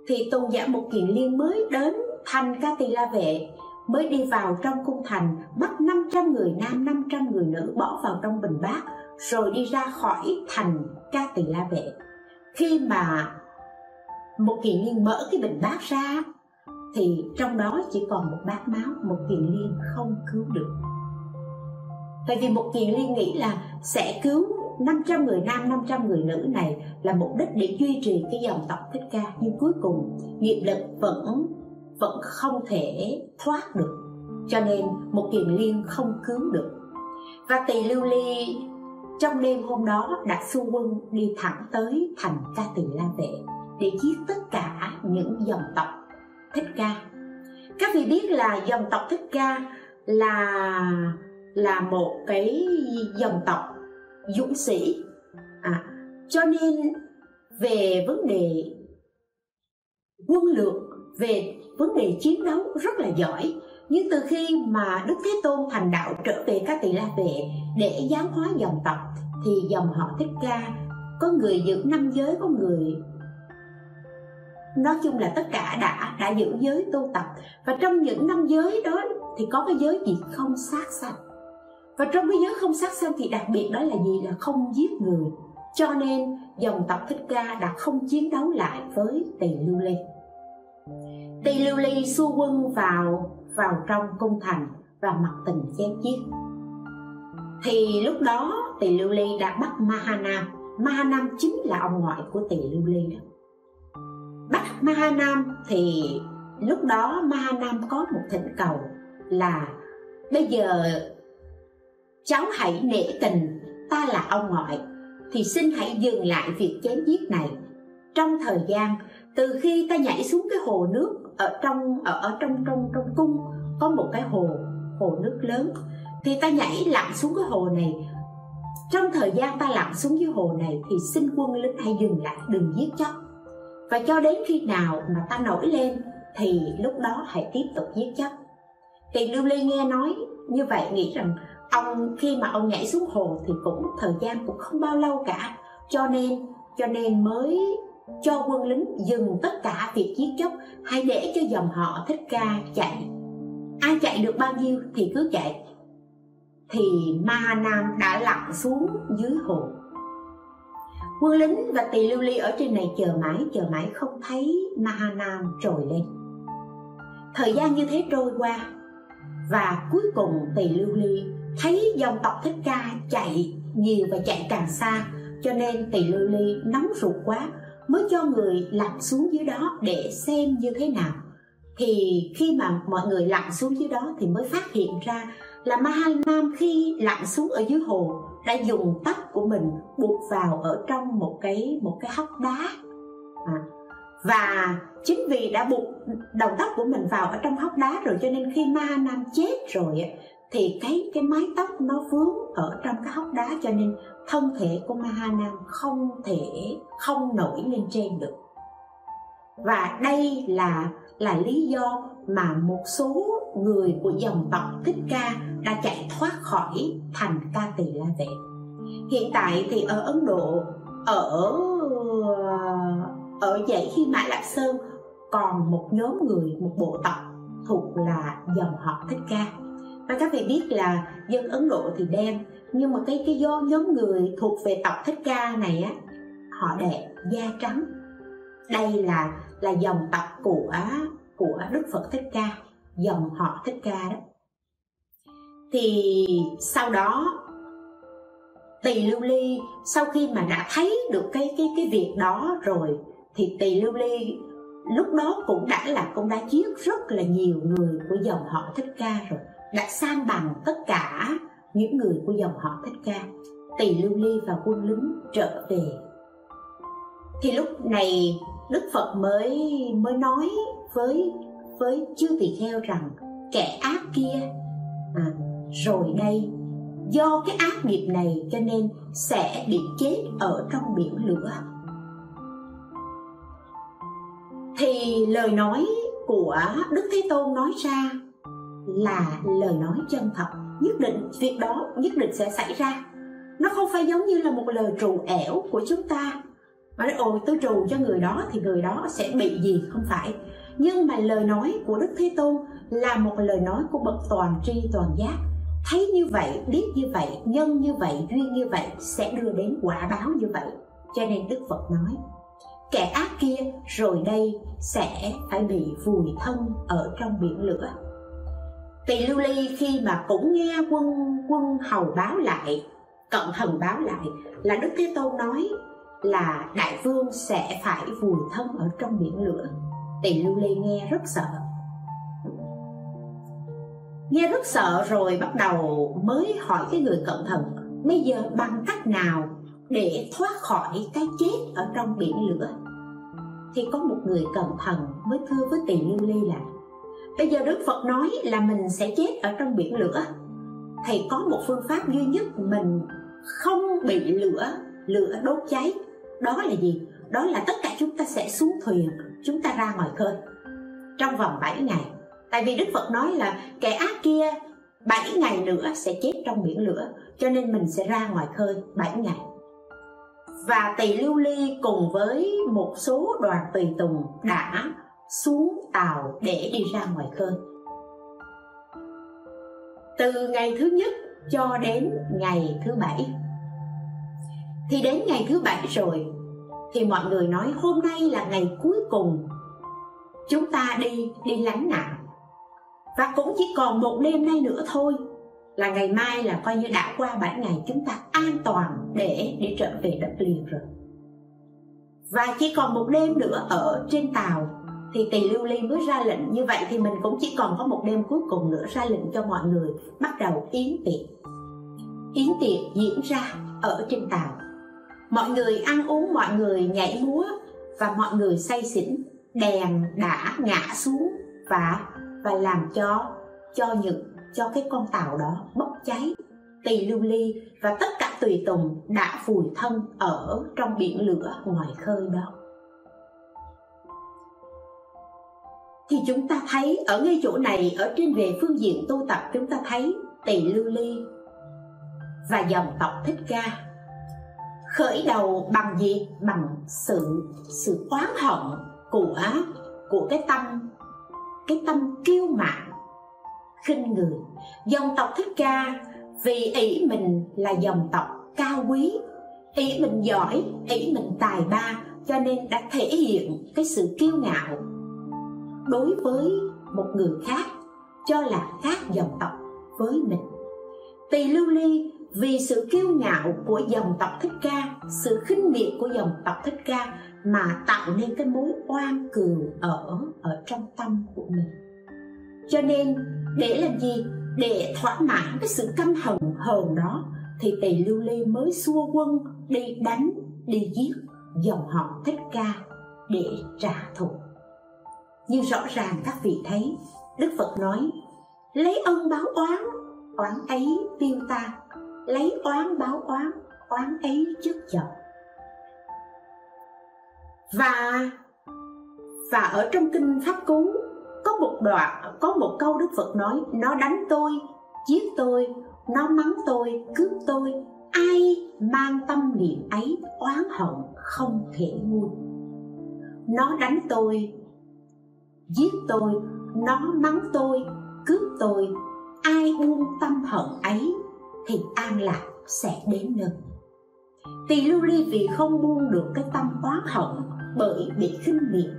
Thì tôn giả một kiền liên mới đến thành ca tỳ la vệ mới đi vào trong cung thành, bắt 500 người nam 500 người nữ bỏ vào trong bình bát, rồi đi ra khỏi thành ca tỳ la vệ khi mà một kiền liên mở cái bình bát ra, thì trong đó chỉ còn một bát máu, một kiền liên không cứu được. Tại vì một kiền liên nghĩ là sẽ cứu 500 người nam 500 người nữ này là mục đích để duy trì cái dòng tộc thích ca. Nhưng cuối cùng, nghiệp lực vẫn vẫn không thể thoát được. Cho nên một kiền liên không cứu được. Và tỳ lưu ly trong đêm hôm đó đã xu quân đi thẳng tới thành ca tỳ la vệ để giết tất cả những dòng tộc thích ca. Các vị biết là dòng tộc thích ca là là một cái dòng tộc dũng sĩ. À, cho nên về vấn đề quân lược về vấn đề chiến đấu rất là giỏi, nhưng từ khi mà đức thế tôn thành đạo trở về các tỳ la vệ để giáo hóa dòng tộc, thì dòng họ thích ca có người giữ năm giới, có người, nói chung là tất cả đã đã giữ giới tu tập. Và trong những năm giới đó thì có cái giới gì không sát sanh. Và trong cái giới không sát sanh thì đặc biệt đó là gì? Là không giết người. Cho nên dòng tộc thích ca đã không chiến đấu lại với tỳ lưu ly Tây lưu ly xua quân vào vào trong cung thành và mặc tình chém giết. Thì lúc đó, tỳ lưu ly đã bắt mahanam. Mahanam chính là ông ngoại của tỳ lưu ly đó. Bắt mahanam thì lúc đó mahanam có một thỉnh cầu là bây giờ cháu hãy nể tình, ta là ông ngoại, thì xin hãy dừng lại việc chém giết này. Trong thời gian từ khi ta nhảy xuống cái hồ nước ở trong ở, ở trong trong trong cung có một cái hồ hồ nước lớn thì ta nhảy lặn xuống cái hồ này. Trong thời gian ta lặn xuống dưới hồ này thì xin quân lính hãy dừng lại đừng giết chóc. Và cho đến khi nào mà ta nổi lên thì lúc đó hãy tiếp tục giết chóc. Thì lưu ly nghe nói như vậy nghĩ rằng ông khi mà ông nhảy xuống hồ thì cũng thời gian cũng không bao lâu cả. Cho nên cho nên mới cho quân lính dừng tất cả việc giết chóc, hãy để cho dòng họ thích ca chạy. Ai chạy được bao nhiêu thì cứ chạy. Thì ma nam đã lặn xuống dưới hồ. Quân lính và tỳ lưu ly ở trên này chờ mãi chờ mãi không thấy ma nam trồi lên. Thời gian như thế trôi qua, và cuối cùng tỳ lưu ly thấy dòng tộc thích ca chạy nhiều và chạy càng xa, cho nên tỳ lưu ly nóng ruột quá mới cho người lặn xuống dưới đó để xem như thế nào. Thì khi mà mọi người lặn xuống dưới đó thì mới phát hiện ra là Ma Nam khi lặn xuống ở dưới hồ đã dùng tóc của mình buộc vào ở trong một cái một cái hốc đá. À, và chính vì đã buộc đầu tóc của mình vào ở trong hốc đá rồi cho nên khi Ma Nam chết rồi thì cái cái mái tóc nó vướng ở trong cái hốc đá cho nên thân thể của Mahanam không thể không nổi lên trên được và đây là là lý do mà một số người của dòng tộc Thích Ca đã chạy thoát khỏi thành Ca Tỳ La Vệ. Hiện tại thì ở Ấn Độ, ở ở dãy Hy Mã Lạp Sơn còn một nhóm người, một bộ tộc thuộc là dòng họ Thích Ca. Và các vị biết là dân Ấn Độ thì đen, nhưng mà cái cái do nhóm người thuộc về tộc Thích Ca này á, họ đẹp da trắng. Đây là là dòng tộc của của Đức Phật Thích Ca, dòng họ Thích Ca đó. Thì sau đó Tỳ Lưu Ly sau khi mà đã thấy được cái cái cái việc đó rồi thì Tỳ Lưu Ly lúc đó cũng đã là cũng đã giết rất là nhiều người của dòng họ thích ca rồi đã san bằng tất cả những người của dòng họ thích ca. Tỳ lưu ly và quân lính trở về. Thì lúc này đức phật mới mới nói với với chư tỳ kheo rằng kẻ ác kia à, rồi đây. Do cái ác nghiệp này cho nên sẽ bị chết ở trong biển lửa. Thì lời nói của đức thế tôn nói ra là lời nói chân thật. Nhất định, việc đó nhất định sẽ xảy ra. Nó không phải giống như là một lời trù ẻo của chúng ta. Mà nói, ôi, tôi trù cho người đó thì người đó sẽ bị gì? Không phải. Nhưng mà lời nói của đức thế tôn là một lời nói của bậc toàn tri, toàn giác. Thấy như vậy, biết như vậy, nhân như vậy, duyên như vậy sẽ đưa đến quả báo như vậy. Cho nên đức phật nói, kẻ ác kia rồi đây sẽ phải bị vùi thân ở trong biển lửa tỳ lưu ly khi mà cũng nghe quân quân hầu báo lại, cận thần báo lại, là đức thế tôn nói là đại vương sẽ phải vùi thân ở trong biển lửa. Tỳ lưu ly nghe rất sợ. Nghe rất sợ rồi bắt đầu mới hỏi cái người cận thần, bây giờ bằng cách nào để thoát khỏi cái chết ở trong biển lửa? Thì có một người cẩn thận mới thưa với tỳ lưu ly là bây giờ đức phật nói là mình sẽ chết ở trong biển lửa. Thì có một phương pháp duy nhất mình không bị lửa lửa đốt cháy. Đó là gì? Đó là tất cả chúng ta sẽ xuống thuyền, chúng ta ra ngoài khơi. Trong vòng 7 ngày, tại vì đức phật nói là kẻ ác kia 7 ngày nữa sẽ chết trong biển lửa, cho nên mình sẽ ra ngoài khơi 7 ngày. Và tỳ lưu ly cùng với một số đoàn tùy tùng đã xuống tàu để đi ra ngoài khơi. Từ ngày thứ nhất cho đến ngày thứ bảy. Thì đến ngày thứ bảy rồi, thì mọi người nói hôm nay là ngày cuối cùng chúng ta đi đi lánh nạn. Và cũng chỉ còn một đêm nay nữa thôi, là ngày mai là coi như đã qua 7 ngày chúng ta an toàn để để trở về đất liền rồi. Và chỉ còn một đêm nữa ở trên tàu thì tỳ lưu ly mới ra lệnh như vậy thì mình cũng chỉ còn có một đêm cuối cùng nữa ra lệnh cho mọi người bắt đầu yến tiệc. Yến tiệc diễn ra ở trên tàu. Mọi người ăn uống, mọi người nhảy múa và mọi người say xỉn, đèn đã ngã xuống và và làm cho cho những, cho cái con tàu đó bốc cháy. Tỳ lưu ly và tất cả tùy tùng đã vùi thân ở trong biển lửa ngoài khơi đó. Thì chúng ta thấy ở ngay chỗ này, ở trên về phương diện tu tập, chúng ta thấy tỳ lưu ly và dòng tộc thích ca. Khởi đầu bằng gì? Bằng sự sự oán hận của của cái tâm cái tâm kiêu mạn, khinh người. Dòng tộc thích ca, vì ý mình là dòng tộc cao quý, ý mình giỏi, ý mình tài ba, cho nên đã thể hiện cái sự kiêu ngạo đối với một người khác, cho là khác dòng tộc với mình. Tỳ lưu ly, vì sự kiêu ngạo của dòng tộc thích ca, sự khinh miệt của dòng tộc thích ca mà tạo nên cái mối oan cừu ở ở trong tâm của mình. Cho nên, để làm gì? Để thỏa mãn cái sự căm hận hờn đó, thì tỳ lưu ly mới xua quân đi đánh, đi giết dòng họ thích ca để trả thù như rõ ràng các vị thấy, đức phật nói, lấy ân báo oán oán ấy tiêu ta. Lấy oán báo oán oán ấy chất chồng và và ở trong kinh pháp cú, có một đoạn, có một câu đức phật nói, nó đánh tôi, giết tôi, nó mắng tôi, cướp tôi. Ai mang tâm niệm ấy oán hận không thể nguôi. Nó đánh tôi giết tôi nó mắng tôi, cướp tôi. Ai buông tâm hận ấy thì an lạc sẽ đến nơi. Tỳ lưu ly vì không buông được cái tâm oán hận bởi bị khinh miệt,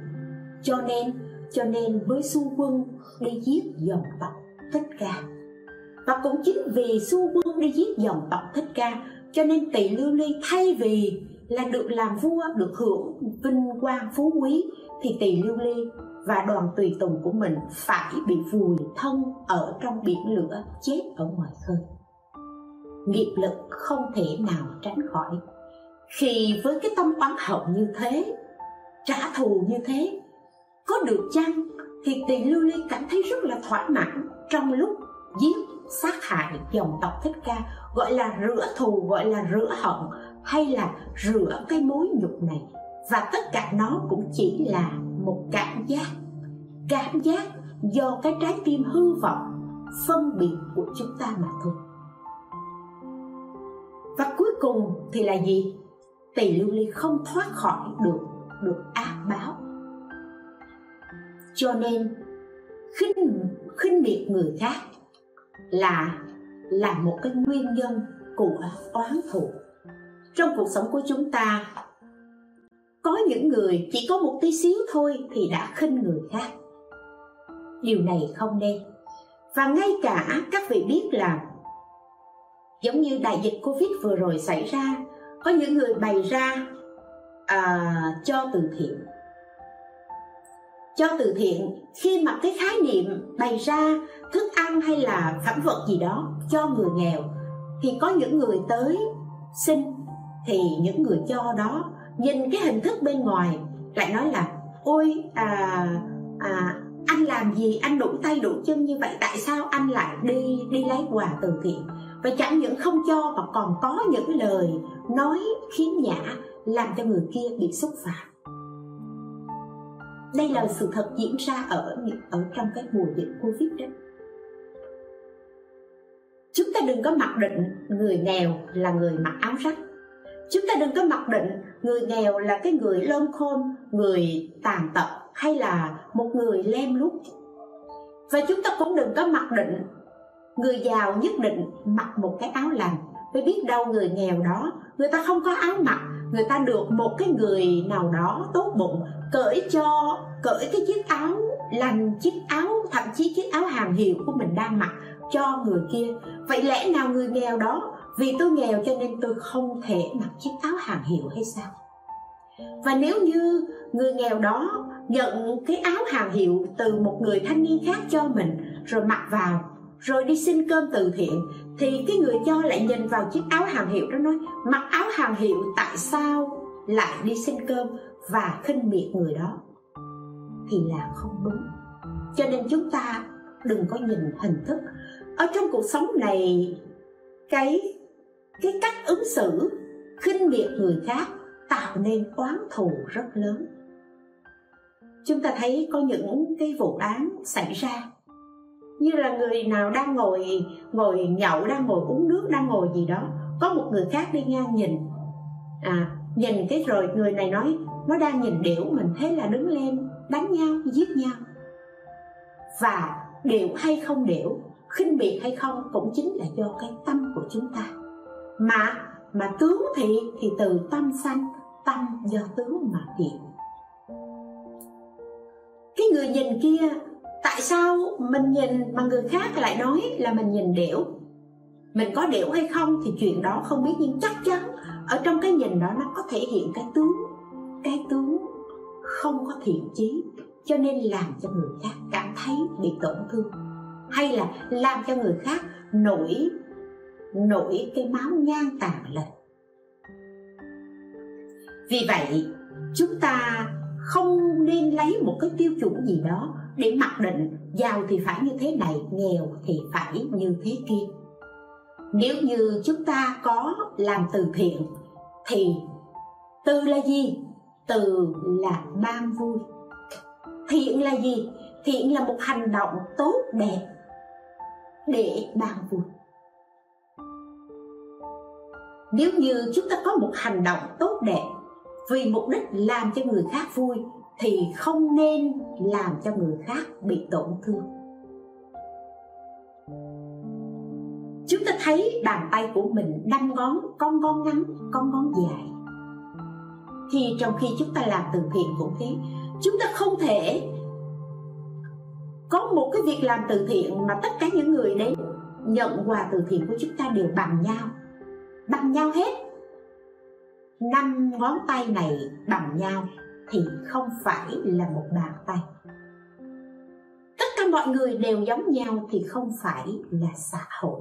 cho nên cho nên với xu quân đi giết dòng tộc thích ca. Và cũng chính vì xu quân đi giết dòng tộc thích ca, cho nên tỳ lưu ly thay vì là được làm vua, được hưởng vinh quang phú quý, thì tỳ lưu ly và đoàn tùy tùng của mình phải bị vùi thân ở trong biển lửa, chết ở ngoài khơi. Nghiệp lực không thể nào tránh khỏi. Khi với cái tâm oán hận như thế, trả thù như thế, có được chăng thì tỳ lưu ly cảm thấy rất là thỏa mãn trong lúc giết, sát hại dòng tộc thích ca, gọi là rửa thù, gọi là rửa hận, hay là rửa cái mối nhục này. Và tất cả nó cũng chỉ là một cảm giác. Cảm giác do cái trái tim hư vọng, phân biệt của chúng ta mà thôi. Và cuối cùng thì là gì? Tỳ lưu ly không thoát khỏi được được ác báo. Cho nên, khinh khinh miệt người khác là là một cái nguyên nhân của oán thù. Trong cuộc sống của chúng ta những người chỉ có một tí xíu thôi thì đã khinh người khác. Điều này không nên. Và ngay cả các vị biết làm, giống như đại dịch covid vừa rồi xảy ra có những người bày ra à, cho từ thiện. Cho từ thiện khi mà cái khái niệm bày ra thức ăn hay là phẩm vật gì đó cho người nghèo thì có những người tới xin thì những người cho đó nhìn cái hình thức bên ngoài lại nói là ôi à, à, anh làm gì? Anh đủ tay đủ chân như vậy tại sao anh lại đi đi lấy quà từ thiện? Và chẳng những không cho mà còn có những lời nói khiếm nhã làm cho người kia bị xúc phạm. Đây là sự thật diễn ra ở ở trong cái mùa dịch covid đó. Chúng ta đừng có mặc định người nghèo là người mặc áo rách. Chúng ta đừng có mặc định người nghèo là cái người lơm khôn người tàn tật hay là một người lem lút? Và chúng ta cũng đừng có mặc định. Người giàu nhất định mặc một cái áo lành. Vì biết đâu người nghèo đó, người ta không có áo mặc, người ta được một cái người nào đó tốt bụng, cởi cho, cởi cái chiếc áo lành, chiếc áo, thậm chí chiếc áo hàng hiệu của mình đang mặc cho người kia. Vậy lẽ nào người nghèo đó vì tôi nghèo cho nên tôi không thể mặc chiếc áo hàng hiệu hay sao? Và nếu như người nghèo đó nhận cái áo hàng hiệu từ một người thanh niên khác cho mình, rồi mặc vào, rồi đi xin cơm từ thiện, thì cái người cho lại nhìn vào chiếc áo hàng hiệu đó nói, mặc áo hàng hiệu tại sao lại đi xin cơm và khinh miệt người đó? Thì là không đúng. Cho nên chúng ta đừng có nhìn hình thức. Ở trong cuộc sống này, cái cái cách ứng xử, khinh miệt người khác tạo nên oán thù rất lớn. Chúng ta thấy có những cái vụ án xảy ra. Như là người nào đang ngồi ngồi nhậu, đang ngồi uống nước, đang ngồi gì đó, có một người khác đi ngang nhìn. À nhìn cái rồi người này nói, nó đang nhìn điểu mình, thế là đứng lên, đánh nhau, giết nhau. Và điệu hay không điệu khinh biệt hay không cũng chính là do cái tâm của chúng ta mà mà tướng thì thì từ tâm sanh, tâm do tướng mà hiện. Cái người nhìn kia, tại sao mình nhìn mà người khác lại nói là mình nhìn điểu? Mình có điểu hay không thì chuyện đó không biết, nhưng chắc chắn ở trong cái nhìn đó nó có thể hiện cái tướng. Cái tướng không có thiện chí, cho nên làm cho người khác cảm thấy bị tổn thương. Hay là làm cho người khác nổi nổi cái máu ngang tàn lên. Vì vậy, chúng ta không nên lấy một cái tiêu chuẩn gì đó để mặc định giàu thì phải như thế này, nghèo thì phải như thế kia. Nếu như chúng ta có làm từ thiện, thì từ là gì? Từ là ban vui. Thiện là gì? Thiện là một hành động tốt đẹp để ban vui nếu như chúng ta có một hành động tốt đẹp vì mục đích làm cho người khác vui, thì không nên làm cho người khác bị tổn thương. Chúng ta thấy bàn tay của mình đâm ngón, con ngón ngắn, con ngón dài. Thì trong khi chúng ta làm từ thiện cũng thế, chúng ta không thể có một cái việc làm từ thiện mà tất cả những người đến nhận quà từ thiện của chúng ta đều bằng nhau bằng nhau hết. Năm ngón tay này bằng nhau thì không phải là một bàn tay. Tất cả mọi người đều giống nhau thì không phải là xã hội.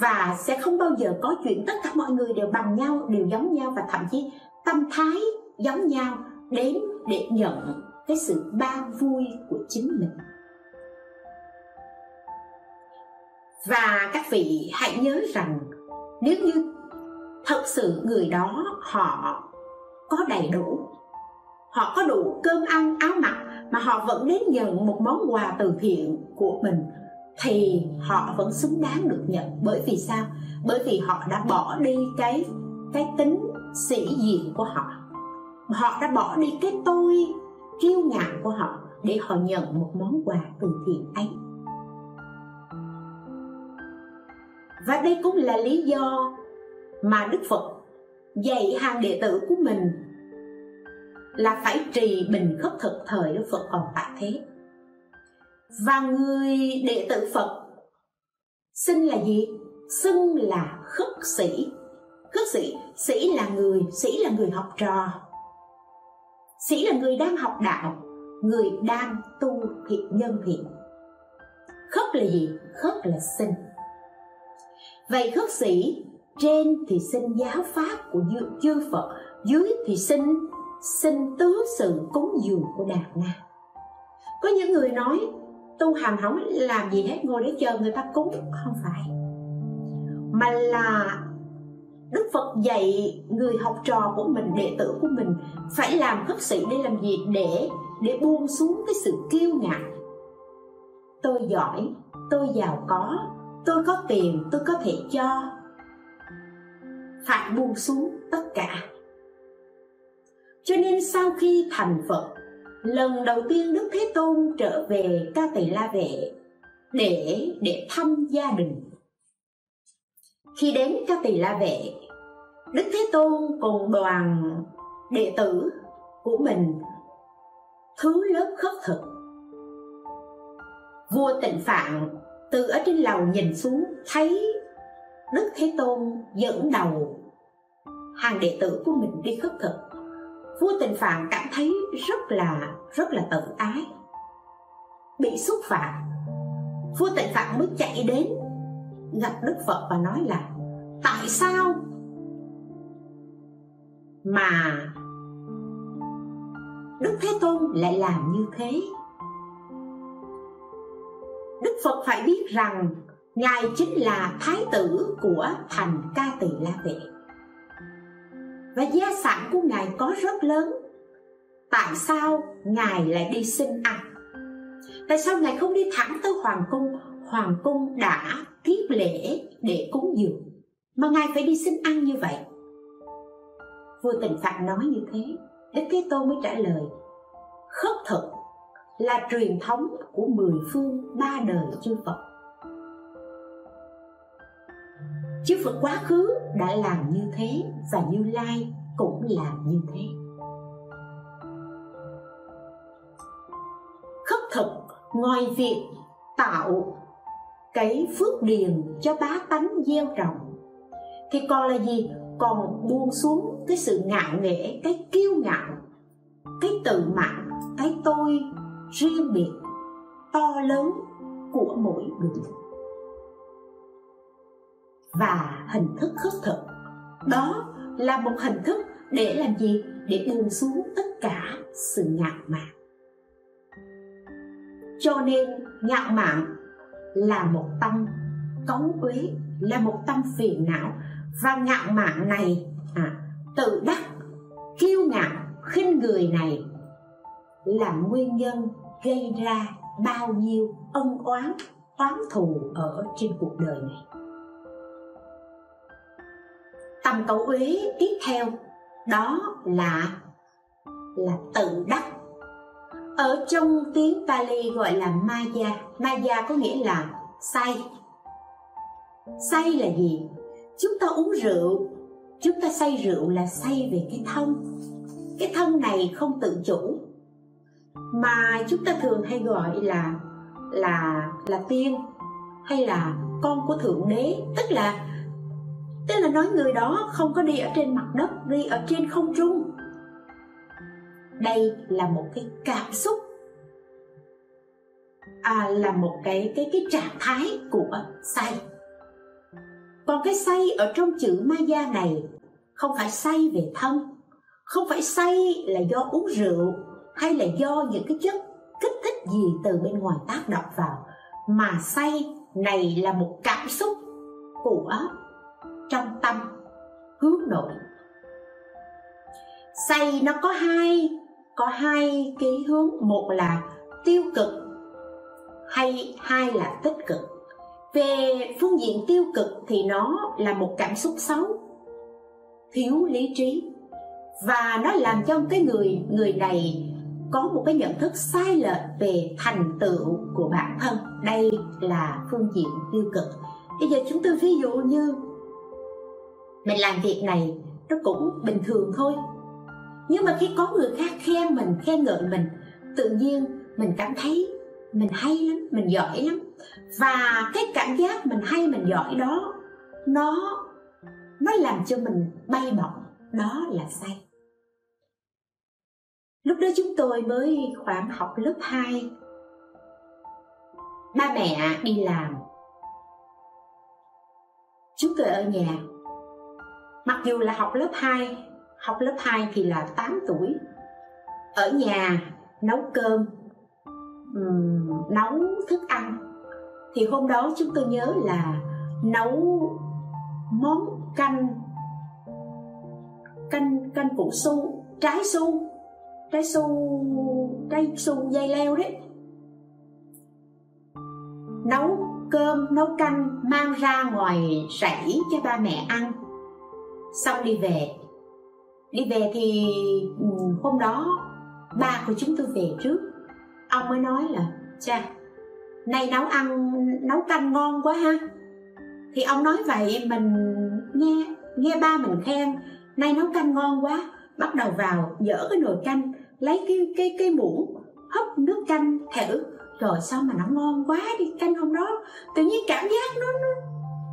Và sẽ không bao giờ có chuyện tất cả mọi người đều bằng nhau, đều giống nhau và thậm chí tâm thái giống nhau đến để nhận cái sự ban vui của chính mình. Và các vị hãy nhớ rằng nếu như thật sự người đó họ có đầy đủ, họ có đủ cơm ăn, áo mặc mà họ vẫn đến nhận một món quà từ thiện của mình, thì họ vẫn xứng đáng được nhận. Bởi vì sao? Bởi vì họ đã bỏ đi cái cái tính sĩ diện của họ. Họ đã bỏ đi cái tôi kiêu ngạo của họ để họ nhận một món quà từ thiện ấy. Và đây cũng là lý do mà đức phật dạy hàng đệ tử của mình là phải trì bình khất thực thời đức phật còn tại thế. Và người đệ tử phật xưng là gì? Xưng là khất sĩ. Khất sĩ sĩ là người, sĩ là người học trò. Sĩ là người đang học đạo, người đang tu thiện nhân thiện khất là gì? Khất là sinh vậy khất sĩ trên thì xin giáo pháp của chư phật dưới thì xin xin tứ sự cúng dường của đạt na có những người nói tu hành không làm gì hết ngồi để chờ người ta cúng không phải mà là Đức Phật dạy người học trò của mình, đệ tử của mình phải làm khất sĩ để làm gì? Để để buông xuống cái sự kiêu ngạo. Tôi giỏi, tôi giàu có, tôi có tiền, tôi có thể cho. Phải buông xuống tất cả. Cho nên sau khi thành Phật, lần đầu tiên Đức Thế Tôn trở về Ca Tỳ La Vệ để để thăm gia đình khi đến ca tỳ la vệ đức thế tôn cùng đoàn đệ tử của mình thứ lớp khất thực vua tịnh phạn từ ở trên lầu nhìn xuống, thấy đức thế tôn dẫn đầu hàng đệ tử của mình đi khất thực. Vua tịnh phạn cảm thấy rất là rất là tự ái, bị xúc phạm. Vua tịnh phạn mới chạy đến, gặp Đức Phật và nói là, Tại sao mà Đức Thế Tôn lại làm như thế? Đức Phật phải biết rằng Ngài chính là thái tử của thành ca tỳ la vệ. Và gia sản của Ngài có rất lớn. Tại sao Ngài lại đi xin ăn? Tại sao Ngài không đi thẳng tới Hoàng Cung? Hoàng Cung đã tiếp lễ để cúng dường. Mà Ngài phải đi xin ăn như vậy. Vua Tịnh Phạn nói như thế. Đức Thế Tôn mới trả lời, Khất thực là truyền thống của mười phương ba đời chư Phật. Chư Phật quá khứ đã làm như thế Và Như Lai cũng làm như thế. Khất thực, ngoài việc tạo cái phước điền cho bá tánh gieo trồng, thì còn là gì? Còn buông xuống cái sự ngạo nghễ, cái kiêu ngạo, cái tự mãn cái tôi riêng biệt to lớn của mỗi người. Và hình thức khất thực đó là một hình thức để làm gì? Để buông xuống tất cả sự ngạo mạn. Cho nên ngạo mạn là một tâm cấu uế là một tâm phiền não. Và ngạo mạn này à, tự đắc kiêu ngạo khinh người này là nguyên nhân gây ra bao nhiêu ân oán oán thù ở trên cuộc đời này. Tâm cầu uế tiếp theo, đó là là tự đắc. Ở trong tiếng Pali gọi là Maya. Maya có nghĩa là say. Say là gì? Chúng ta uống rượu. Chúng ta say rượu là say về cái thân. Cái thân này không tự chủ mà chúng ta thường hay gọi là là là tiên hay là con của thượng đế. Tức là tức là nói người đó không có đi ở trên mặt đất đi ở trên không trung. Đây là một cái cảm xúc. À, là một cái cái cái trạng thái của say. Còn cái say ở trong chữ Maya này không phải say về thân không phải say là do uống rượu hay là do những cái chất kích thích gì từ bên ngoài tác động vào? Mà say này là một cảm xúc của trong tâm hướng nội. Say nó có hai có hai cái hướng, một là tiêu cực hay hai là tích cực. Về phương diện tiêu cực thì nó là một cảm xúc xấu, thiếu lý trí và nó làm cho cái người người này có một cái nhận thức sai lệch về thành tựu của bản thân. Đây là phương diện tiêu cực. Bây giờ chúng tôi ví dụ như mình làm việc này, nó cũng bình thường thôi. Nhưng mà khi có người khác khen mình, khen ngợi mình, tự nhiên mình cảm thấy mình hay lắm, mình giỏi lắm. Và cái cảm giác mình hay, mình giỏi đó, nó nó làm cho mình bay bổng. Đó là say lúc đó chúng tôi mới khoảng học lớp 2 ba mẹ đi làm. Chúng tôi ở nhà. Mặc dù là học lớp 2 học lớp 2 thì là 8 tuổi. Ở nhà, nấu cơm nấu thức ăn. Thì hôm đó chúng tôi nhớ là nấu món canh canh canh củ su, trái su trái su trái su dây leo đấy. Nấu cơm, nấu canh, mang ra ngoài rẫy cho ba mẹ ăn. Xong đi về. Đi về thì ừ, hôm đó ba của chúng tôi về trước. Ông mới nói là, cha nay nấu ăn, nấu canh ngon quá ha. Thì ông nói vậy, mình nghe nghe ba mình khen nay nấu canh ngon quá. Bắt đầu vào dở cái nồi canh lấy cái cái cái muỗng hấp nước canh thử. Rồi sao mà nó ngon quá đi canh hôm đó. Tự nhiên cảm giác nó, nó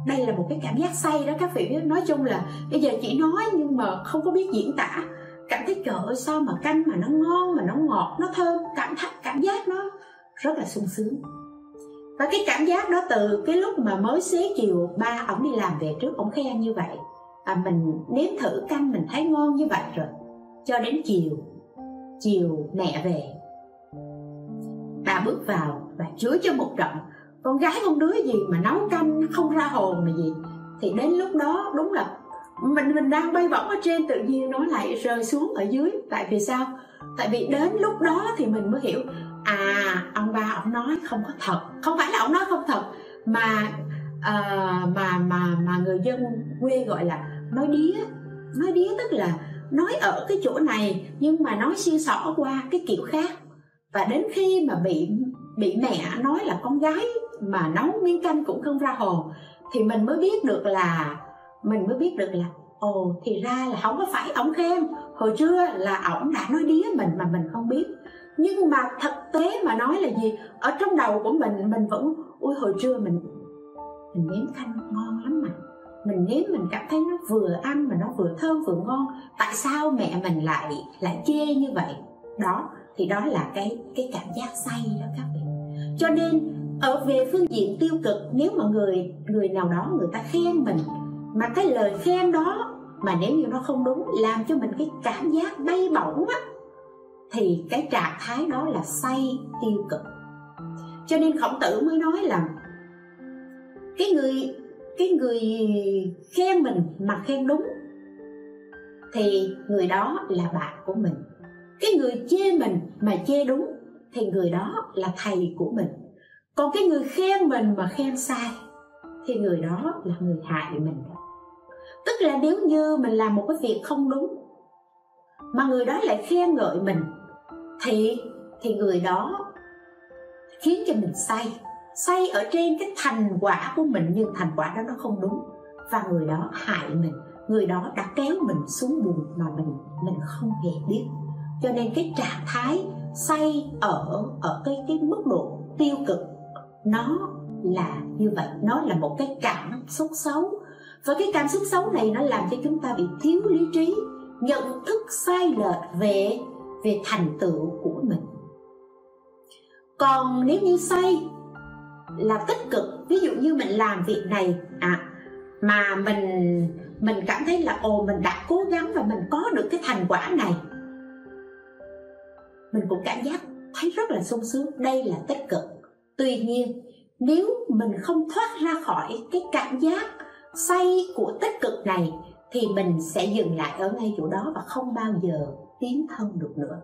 đây là một cái cảm giác say đó các vị nói chung là bây giờ chỉ nói nhưng mà không có biết diễn tả. Cảm thấy trời ơi sao mà canh mà nó ngon mà nó ngọt nó thơm. Cảm thấy cảm giác nó rất là sung sướng. Và cái cảm giác đó từ cái lúc mà mới xế chiều ba ổng đi làm về trước ổng khen như vậy. À, mình nếm thử canh mình thấy ngon như vậy rồi. Cho đến chiều chiều mẹ về. Bà bước vào và chửi cho một trận. Con gái con đứa gì mà nấu canh không ra hồn là gì? Thì đến lúc đó đúng là mình mình đang bay bổng ở trên tự nhiên nó lại rơi xuống ở dưới. Tại vì sao? Tại vì đến lúc đó thì mình mới hiểu à ông ba ông nói không có thật. Không phải là ông nói không thật mà uh, mà mà mà người dân quê gọi là nói đía. Nói đía tức là nói ở cái chỗ này, nhưng mà nói xuyên xỏ qua cái kiểu khác. Và đến khi mà bị bị mẹ nói là con gái mà nấu miếng canh cũng không ra hồ, thì mình mới biết được là, mình mới biết được là, ồ, thì ra là không có phải ổng khen. Hồi trưa là ổng đã nói đía mình mà mình không biết. Nhưng mà thực tế mà nói là gì? Ở trong đầu của mình mình vẫn, ui, hồi trưa mình mình miếng canh ngon lắm mà mình nếm mình cảm thấy nó vừa ăn mà nó vừa thơm, vừa ngon, tại sao mẹ mình lại lại chê như vậy? Đó, thì đó là cái cái cảm giác say đó các vị cho nên, ở về phương diện tiêu cực, nếu mà người người nào đó người ta khen mình, mà cái lời khen đó mà nếu như nó không đúng, làm cho mình cái cảm giác bay bổng á, thì cái trạng thái đó là say, tiêu cực. Cho nên khổng tử mới nói là cái người cái người khen mình mà khen đúng, thì người đó là bạn của mình. Cái người chê mình mà chê đúng, thì người đó là thầy của mình. Còn cái người khen mình mà khen sai, thì người đó là người hại mình. Tức là nếu như mình làm một cái việc không đúng, mà người đó lại khen ngợi mình, thì thì người đó khiến cho mình say say ở trên cái thành quả của mình nhưng thành quả đó nó không đúng. Và người đó hại mình. Người đó đã kéo mình xuống buồn mà mình mình không hề biết. Cho nên cái trạng thái say ở ở cái cái mức độ tiêu cực, nó là như vậy. Nó là một cái cảm xúc xấu. Và cái cảm xúc xấu này nó làm cho chúng ta bị thiếu lý trí, nhận thức sai lệch về về thành tựu của mình. Còn nếu như say là tích cực. Ví dụ như mình làm việc này à mà mình mình cảm thấy là, ồ, mình đã cố gắng và mình có được cái thành quả này. Mình cũng cảm giác thấy rất là sung sướng. Đây là tích cực. Tuy nhiên, nếu mình không thoát ra khỏi cái cảm giác say của tích cực này, thì mình sẽ dừng lại ở ngay chỗ đó và không bao giờ tiến thân được nữa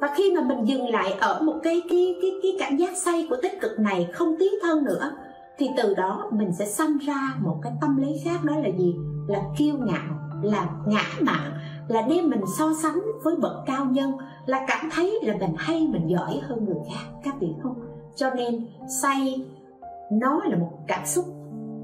và khi mà mình dừng lại ở một cái cái cái cái cảm giác say của tích cực này không tiến thân nữa, thì từ đó mình sẽ sanh ra một cái tâm lý khác, đó là gì? Là kiêu ngạo, là ngã mạn, là đem mình so sánh với bậc cao nhân, là cảm thấy là mình hay, mình giỏi hơn người khác, các vị không? Cho nên say nó là một cảm xúc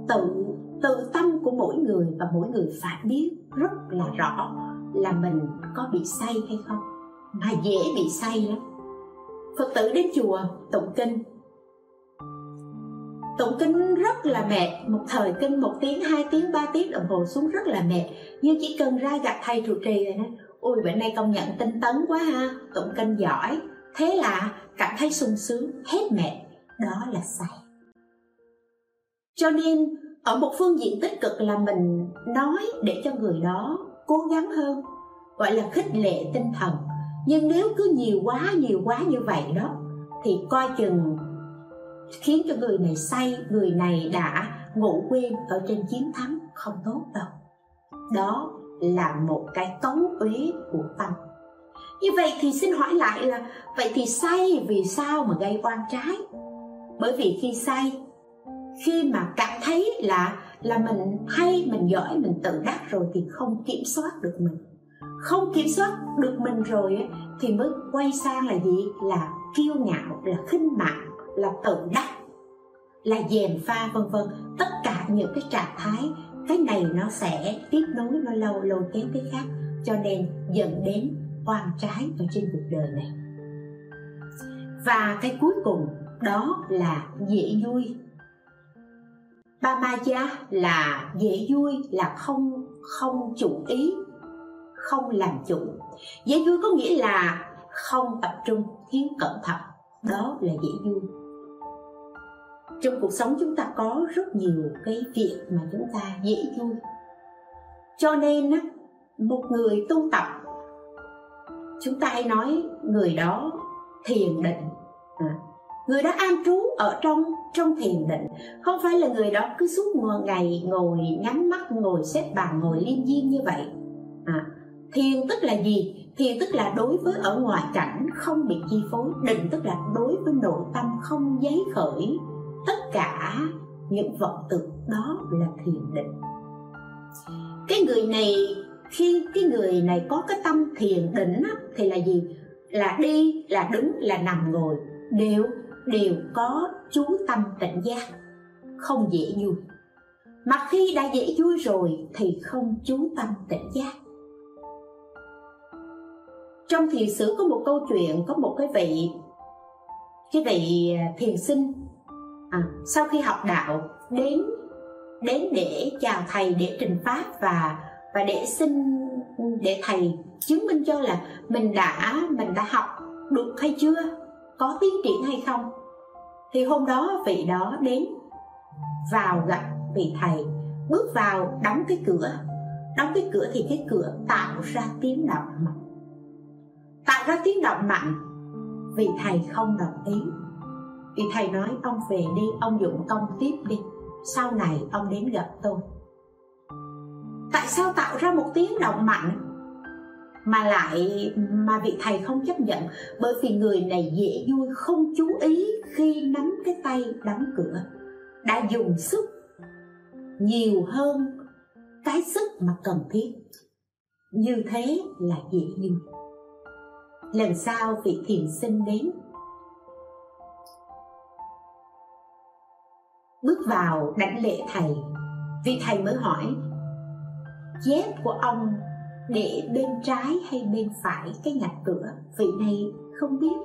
tự tự tâm của mỗi người và mỗi người phải biết rất là rõ là mình có bị say hay không mà dễ bị say lắm. Phật tử đến chùa tụng kinh. Tụng kinh rất là mệt, một thời kinh một tiếng, hai tiếng, ba tiếng đồng hồ xuống rất là mệt. Nhưng chỉ cần ra gặp thầy trụ trì rồi nói ôi, bữa nay công nhận tinh tấn quá ha, tụng kinh giỏi. Thế là cảm thấy sung sướng, hết mệt. Đó là say. cho nên, ở một phương diện tích cực là mình nói để cho người đó cố gắng hơn, gọi là khích lệ tinh thần nhưng nếu cứ nhiều quá nhiều quá như vậy đó, thì coi chừng khiến cho người này say, người này đã ngủ quên ở trên chiến thắng không tốt đâu. Đó là một cái cấu uế của tâm. Như vậy thì xin hỏi lại là, vậy thì say vì sao mà gây oan trái? Bởi vì khi say, khi mà cảm thấy là là mình hay, mình giỏi, mình tự đắc rồi thì không kiểm soát được mình không kiểm soát được mình rồi thì mới quay sang là gì? Là kiêu ngạo, là khinh mạng là tự đắc, là dèm pha, vân vân. Tất cả những cái trạng thái, cái này nó sẽ tiếp nối, nó lâu lâu kéo cái khác. Cho nên dẫn đến oan trái ở trên cuộc đời này. Và cái cuối cùng, đó là dễ vui. Ba ma gia là dễ vui, là không không chủ ý không làm chủ. Dễ vui có nghĩa là không tập trung thiếu cẩn thận. Đó là dễ vui. Trong cuộc sống chúng ta có rất nhiều cái việc mà chúng ta dễ vui. Cho nên á một người tu tập chúng ta hay nói người đó thiền định. À, người đó an trú ở trong trong thiền định. Không phải là người đó cứ suốt ngày ngồi nhắm mắt ngồi xếp bằng ngồi liêm diêm như vậy. À, thiền tức là gì? Thiền tức là đối với ở ngoài cảnh không bị chi phối. Định tức là đối với nội tâm không giấy khởi. Tất cả những vọng tưởng đó là thiền định. Cái người này khi cái người này có cái tâm thiền định á, thì là gì? Là đi là đứng là nằm ngồi. Đều đều có chú tâm tỉnh giác. Không dễ vui. Mà khi đã dễ vui rồi thì không chú tâm tỉnh giác trong thiền sử có một câu chuyện có một cái vị cái vị à, thiền sinh à, sau khi học đạo đến đến để chào thầy để trình pháp và và để xin để thầy chứng minh cho là mình đã mình đã học được hay chưa có tiến triển hay không. Thì hôm đó vị đó đến vào gặp vị thầy bước vào đóng cái cửa. Đóng cái cửa thì cái cửa tạo ra tiếng động. mạnh tạo ra tiếng động mạnh. Vì thầy không đồng ý. Vì thầy nói, ông về đi, ông dụng công tiếp đi. Sau này ông đến gặp tôi. Tại sao tạo ra một tiếng động mạnh mà lại mà vị thầy không chấp nhận? Bởi vì người này dễ vui, không chú ý khi nắm cái tay đóng cửa. Đã dùng sức nhiều hơn cái sức mà cần thiết. Như thế là dễ vui lần sau vị thiền sinh đến. Bước vào đảnh lễ thầy, vị thầy mới hỏi, dép của ông để bên trái hay bên phải cái ngạch cửa? Vị này không biết.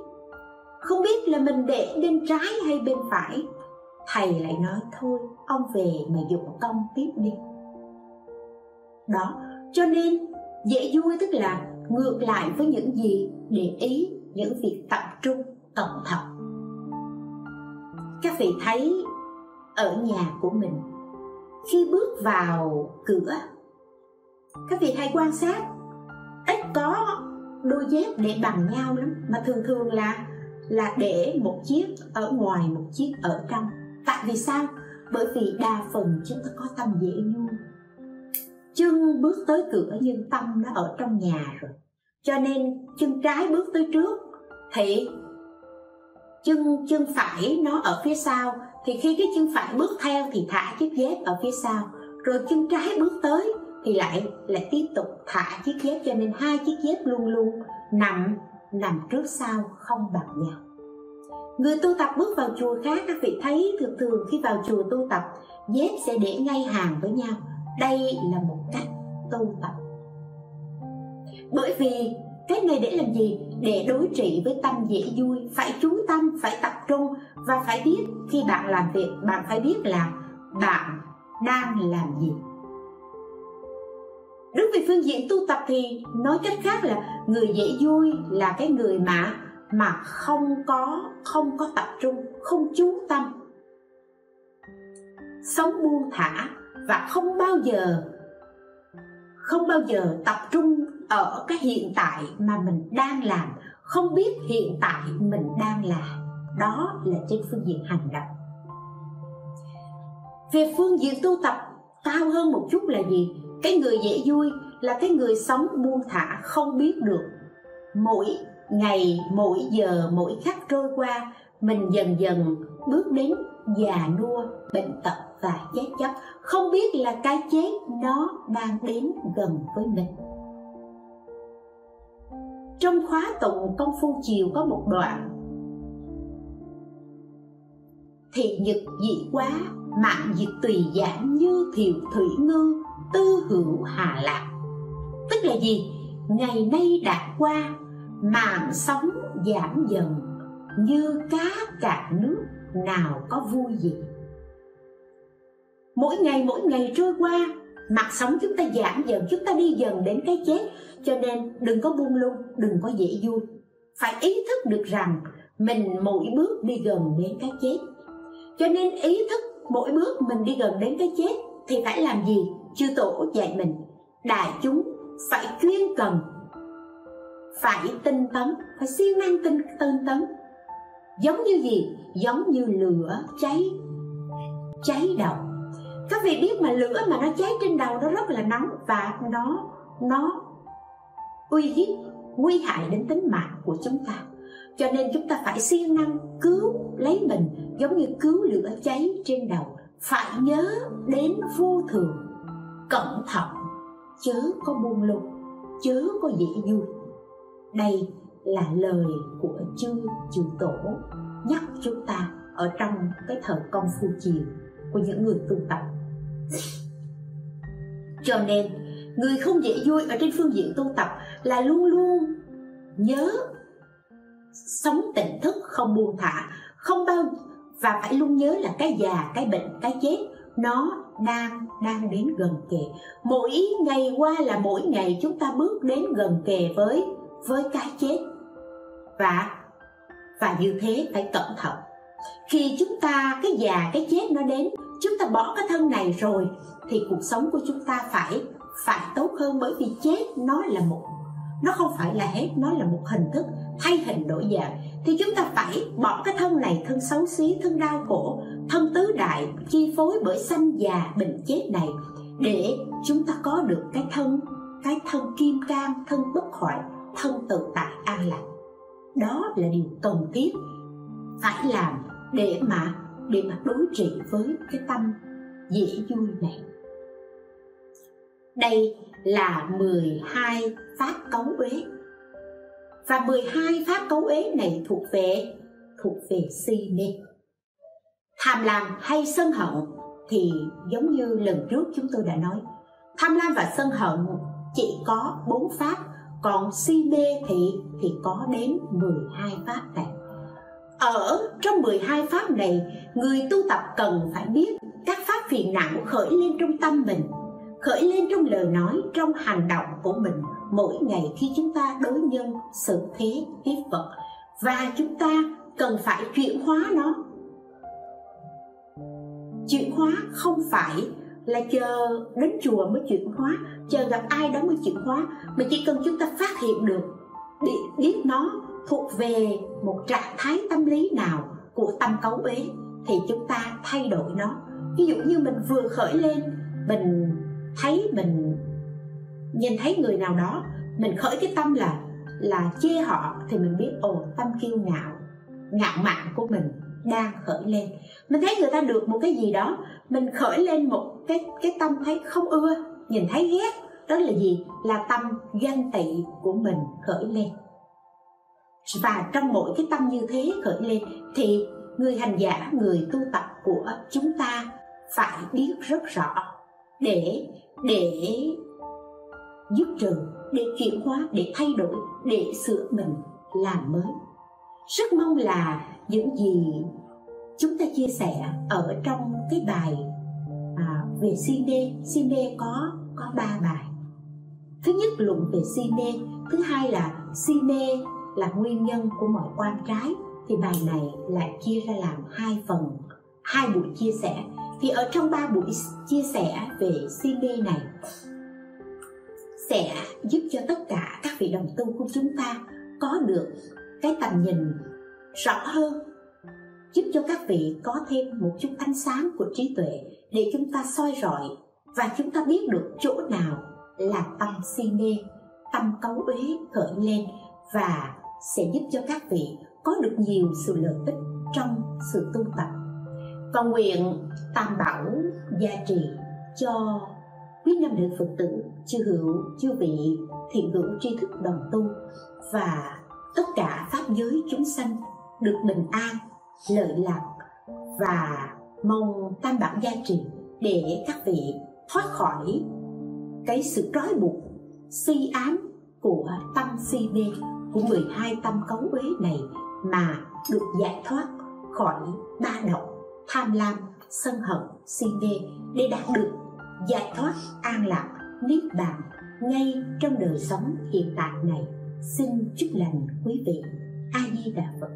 Không biết là mình để bên trái hay bên phải. Thầy lại nói, thôi, ông về mà dụng công tiếp đi. Đó, cho nên dễ vui tức là ngược lại với những gì để ý, những việc tập trung, cẩn thận. Các vị thấy ở nhà của mình, khi bước vào cửa, các vị hay quan sát, ít có đôi dép để bằng nhau lắm, mà thường thường là là để một chiếc ở ngoài, một chiếc ở trong. Tại vì sao? Bởi vì đa phần chúng ta có tâm dễ nhu chân bước tới cửa nhưng tâm đã ở trong nhà rồi. Cho nên chân trái bước tới trước thì chân chân phải nó ở phía sau. Thì khi cái chân phải bước theo thì thả chiếc dép ở phía sau. Rồi chân trái bước tới thì lại lại tiếp tục thả chiếc dép cho nên hai chiếc dép luôn luôn nằm nằm trước sau, không bằng nhau. Người tu tập bước vào chùa khác, các vị thấy thường thường khi vào chùa tu tập, dép sẽ để ngay hàng với nhau. Đây là một tu tập bởi vì cái này để làm gì? Để đối trị với tâm dễ vui. Phải chú tâm, phải tập trung và phải biết khi bạn làm việc, bạn phải biết là bạn đang làm gì. Đứng về phương diện tu tập thì nói cách khác là người dễ vui là cái người mà mà không có không có tập trung, không chú tâm. Sống buông thả và không bao giờ không bao giờ tập trung ở cái hiện tại mà mình đang làm, không biết hiện tại mình đang làm. Đó là trên phương diện hành động. Về phương diện tu tập, cao hơn một chút là gì? Cái người dễ vui là cái người sống buông thả không biết được. Mỗi ngày, mỗi giờ, mỗi khắc trôi qua, mình dần dần bước đến già nua, bệnh tật và chết chóc. Không biết là cái chết nó đang đến gần với mình. Trong khóa tụng công phu chiều có một đoạn. Thì nhật dị quá, mạng diệt tùy giảm như thiệu thủy ngư, tư hữu hà lạc. Tức là gì? Ngày nay đã qua, mạng sống giảm dần, như cá cạn nước nào có vui gì? Mỗi ngày mỗi ngày trôi qua, mặt sống chúng ta giảm dần, chúng ta đi dần đến cái chết. Cho nên đừng có buông lung, đừng có dễ vui. Phải ý thức được rằng mình mỗi bước đi gần đến cái chết. Cho nên ý thức mỗi bước mình đi gần đến cái chết thì phải làm gì? Chư tổ dạy mình, đại chúng phải chuyên cần, phải tinh tấn, phải siêng năng tinh tinh tấn. Giống như gì? Giống như lửa cháy cháy đầu các vị biết mà lửa mà nó cháy trên đầu nó rất là nóng và nó nó uy hiếp, nguy hại đến tính mạng của chúng ta. Cho nên chúng ta phải siêng năng cứu, lấy mình giống như cứu lửa cháy trên đầu. Phải nhớ đến vô thường, cẩn thận, chớ có buông lung, chớ có dễ vui đây là lời của chư chư tổ nhắc chúng ta ở trong cái thời công phu chiều của những người tu tập cho nên, người không dễ vui ở trên phương diện tu tập là luôn luôn nhớ sống tỉnh thức không buông thả, không bao, và phải luôn nhớ là cái già, cái bệnh, cái chết, nó đang đang đến gần kề. Mỗi ngày qua là mỗi ngày chúng ta bước đến gần kề với với cái chết. Và và như thế phải cẩn thận. Khi chúng ta, cái già, cái chết nó đến chúng ta bỏ cái thân này rồi, thì cuộc sống của chúng ta phải phải tốt hơn bởi vì chết nó là một, nó không phải là hết, nó là một hình thức thay hình đổi dạng. Thì chúng ta phải bỏ cái thân này, thân xấu xí, thân đau khổ, thân tứ đại, chi phối bởi sanh già bệnh chết này, để chúng ta có được cái thân cái thân kim cang, thân bất hoại, thân tự tại an lạc đó là điều cần thiết phải làm để mà để mà đối trị với cái tâm dễ vui này. Đây là 12 pháp cấu uế. Và 12 pháp cấu uế này thuộc về thuộc về si mê tham lam hay sân hận thì giống như lần trước chúng tôi đã nói, tham lam và sân hận chỉ có bốn pháp, còn si mê thì thì có đến 12 pháp này ở trong 12 pháp này, người tu tập cần phải biết các pháp phiền não khởi lên trong tâm mình, khởi lên trong lời nói, trong hành động của mình mỗi ngày khi chúng ta đối nhân xử thế tiếp vật và chúng ta cần phải chuyển hóa nó. Chuyển hóa không phải là chờ đến chùa mới chuyển hóa, chờ gặp ai đó mới chuyển hóa, mà chỉ cần chúng ta phát hiện được để biết nó thuộc về một trạng thái tâm lý nào của tâm cấu ý thì chúng ta thay đổi nó. Ví dụ như mình vừa khởi lên, mình thấy, mình nhìn thấy người nào đó, mình khởi cái tâm là là chê họ thì mình biết, ồ, tâm kiêu ngạo ngạo mạn của mình đang khởi lên. Mình thấy người ta được một cái gì đó, mình khởi lên một cái cái tâm thấy không ưa, nhìn thấy ghét, đó là gì? Là tâm ganh tị của mình khởi lên và trong mỗi cái tâm như thế khởi lên thì người hành giả người tu tập của chúng ta phải biết rất rõ để để giúp trừ để chuyển hóa để thay đổi để sửa mình làm mới. Rất mong là những gì chúng ta chia sẻ ở trong cái bài à, về si mê. Si mê có có ba bài. Thứ nhất luận về si mê thứ hai là si mê là nguyên nhân của mọi quan trái thì bài này lại chia ra làm hai phần, hai buổi chia sẻ. Thì ở trong ba buổi chia sẻ về cd này sẽ giúp cho tất cả các vị đồng tu của chúng ta có được cái tầm nhìn rõ hơn, giúp cho các vị có thêm một chút ánh sáng của trí tuệ để chúng ta soi rọi và chúng ta biết được chỗ nào là tâm si mê tâm cấu uế khởi lên và sẽ giúp cho các vị có được nhiều sự lợi ích trong sự tu tập. Và nguyện tam bảo gia trì cho quý nam nữ phật tử chư hữu, chư vị thiện hữu tri thức đồng tu và tất cả pháp giới chúng sanh được bình an, lợi lạc và mong tam bảo gia trì để các vị thoát khỏi cái sự trói buộc si ám của tâm si mê của 12 tâm cấu uế này mà được giải thoát khỏi ba độc tham lam, sân hận, si mê để đạt được giải thoát an lạc, niết bàn ngay trong đời sống hiện tại này. Xin chúc lành quý vị. A di đà phật.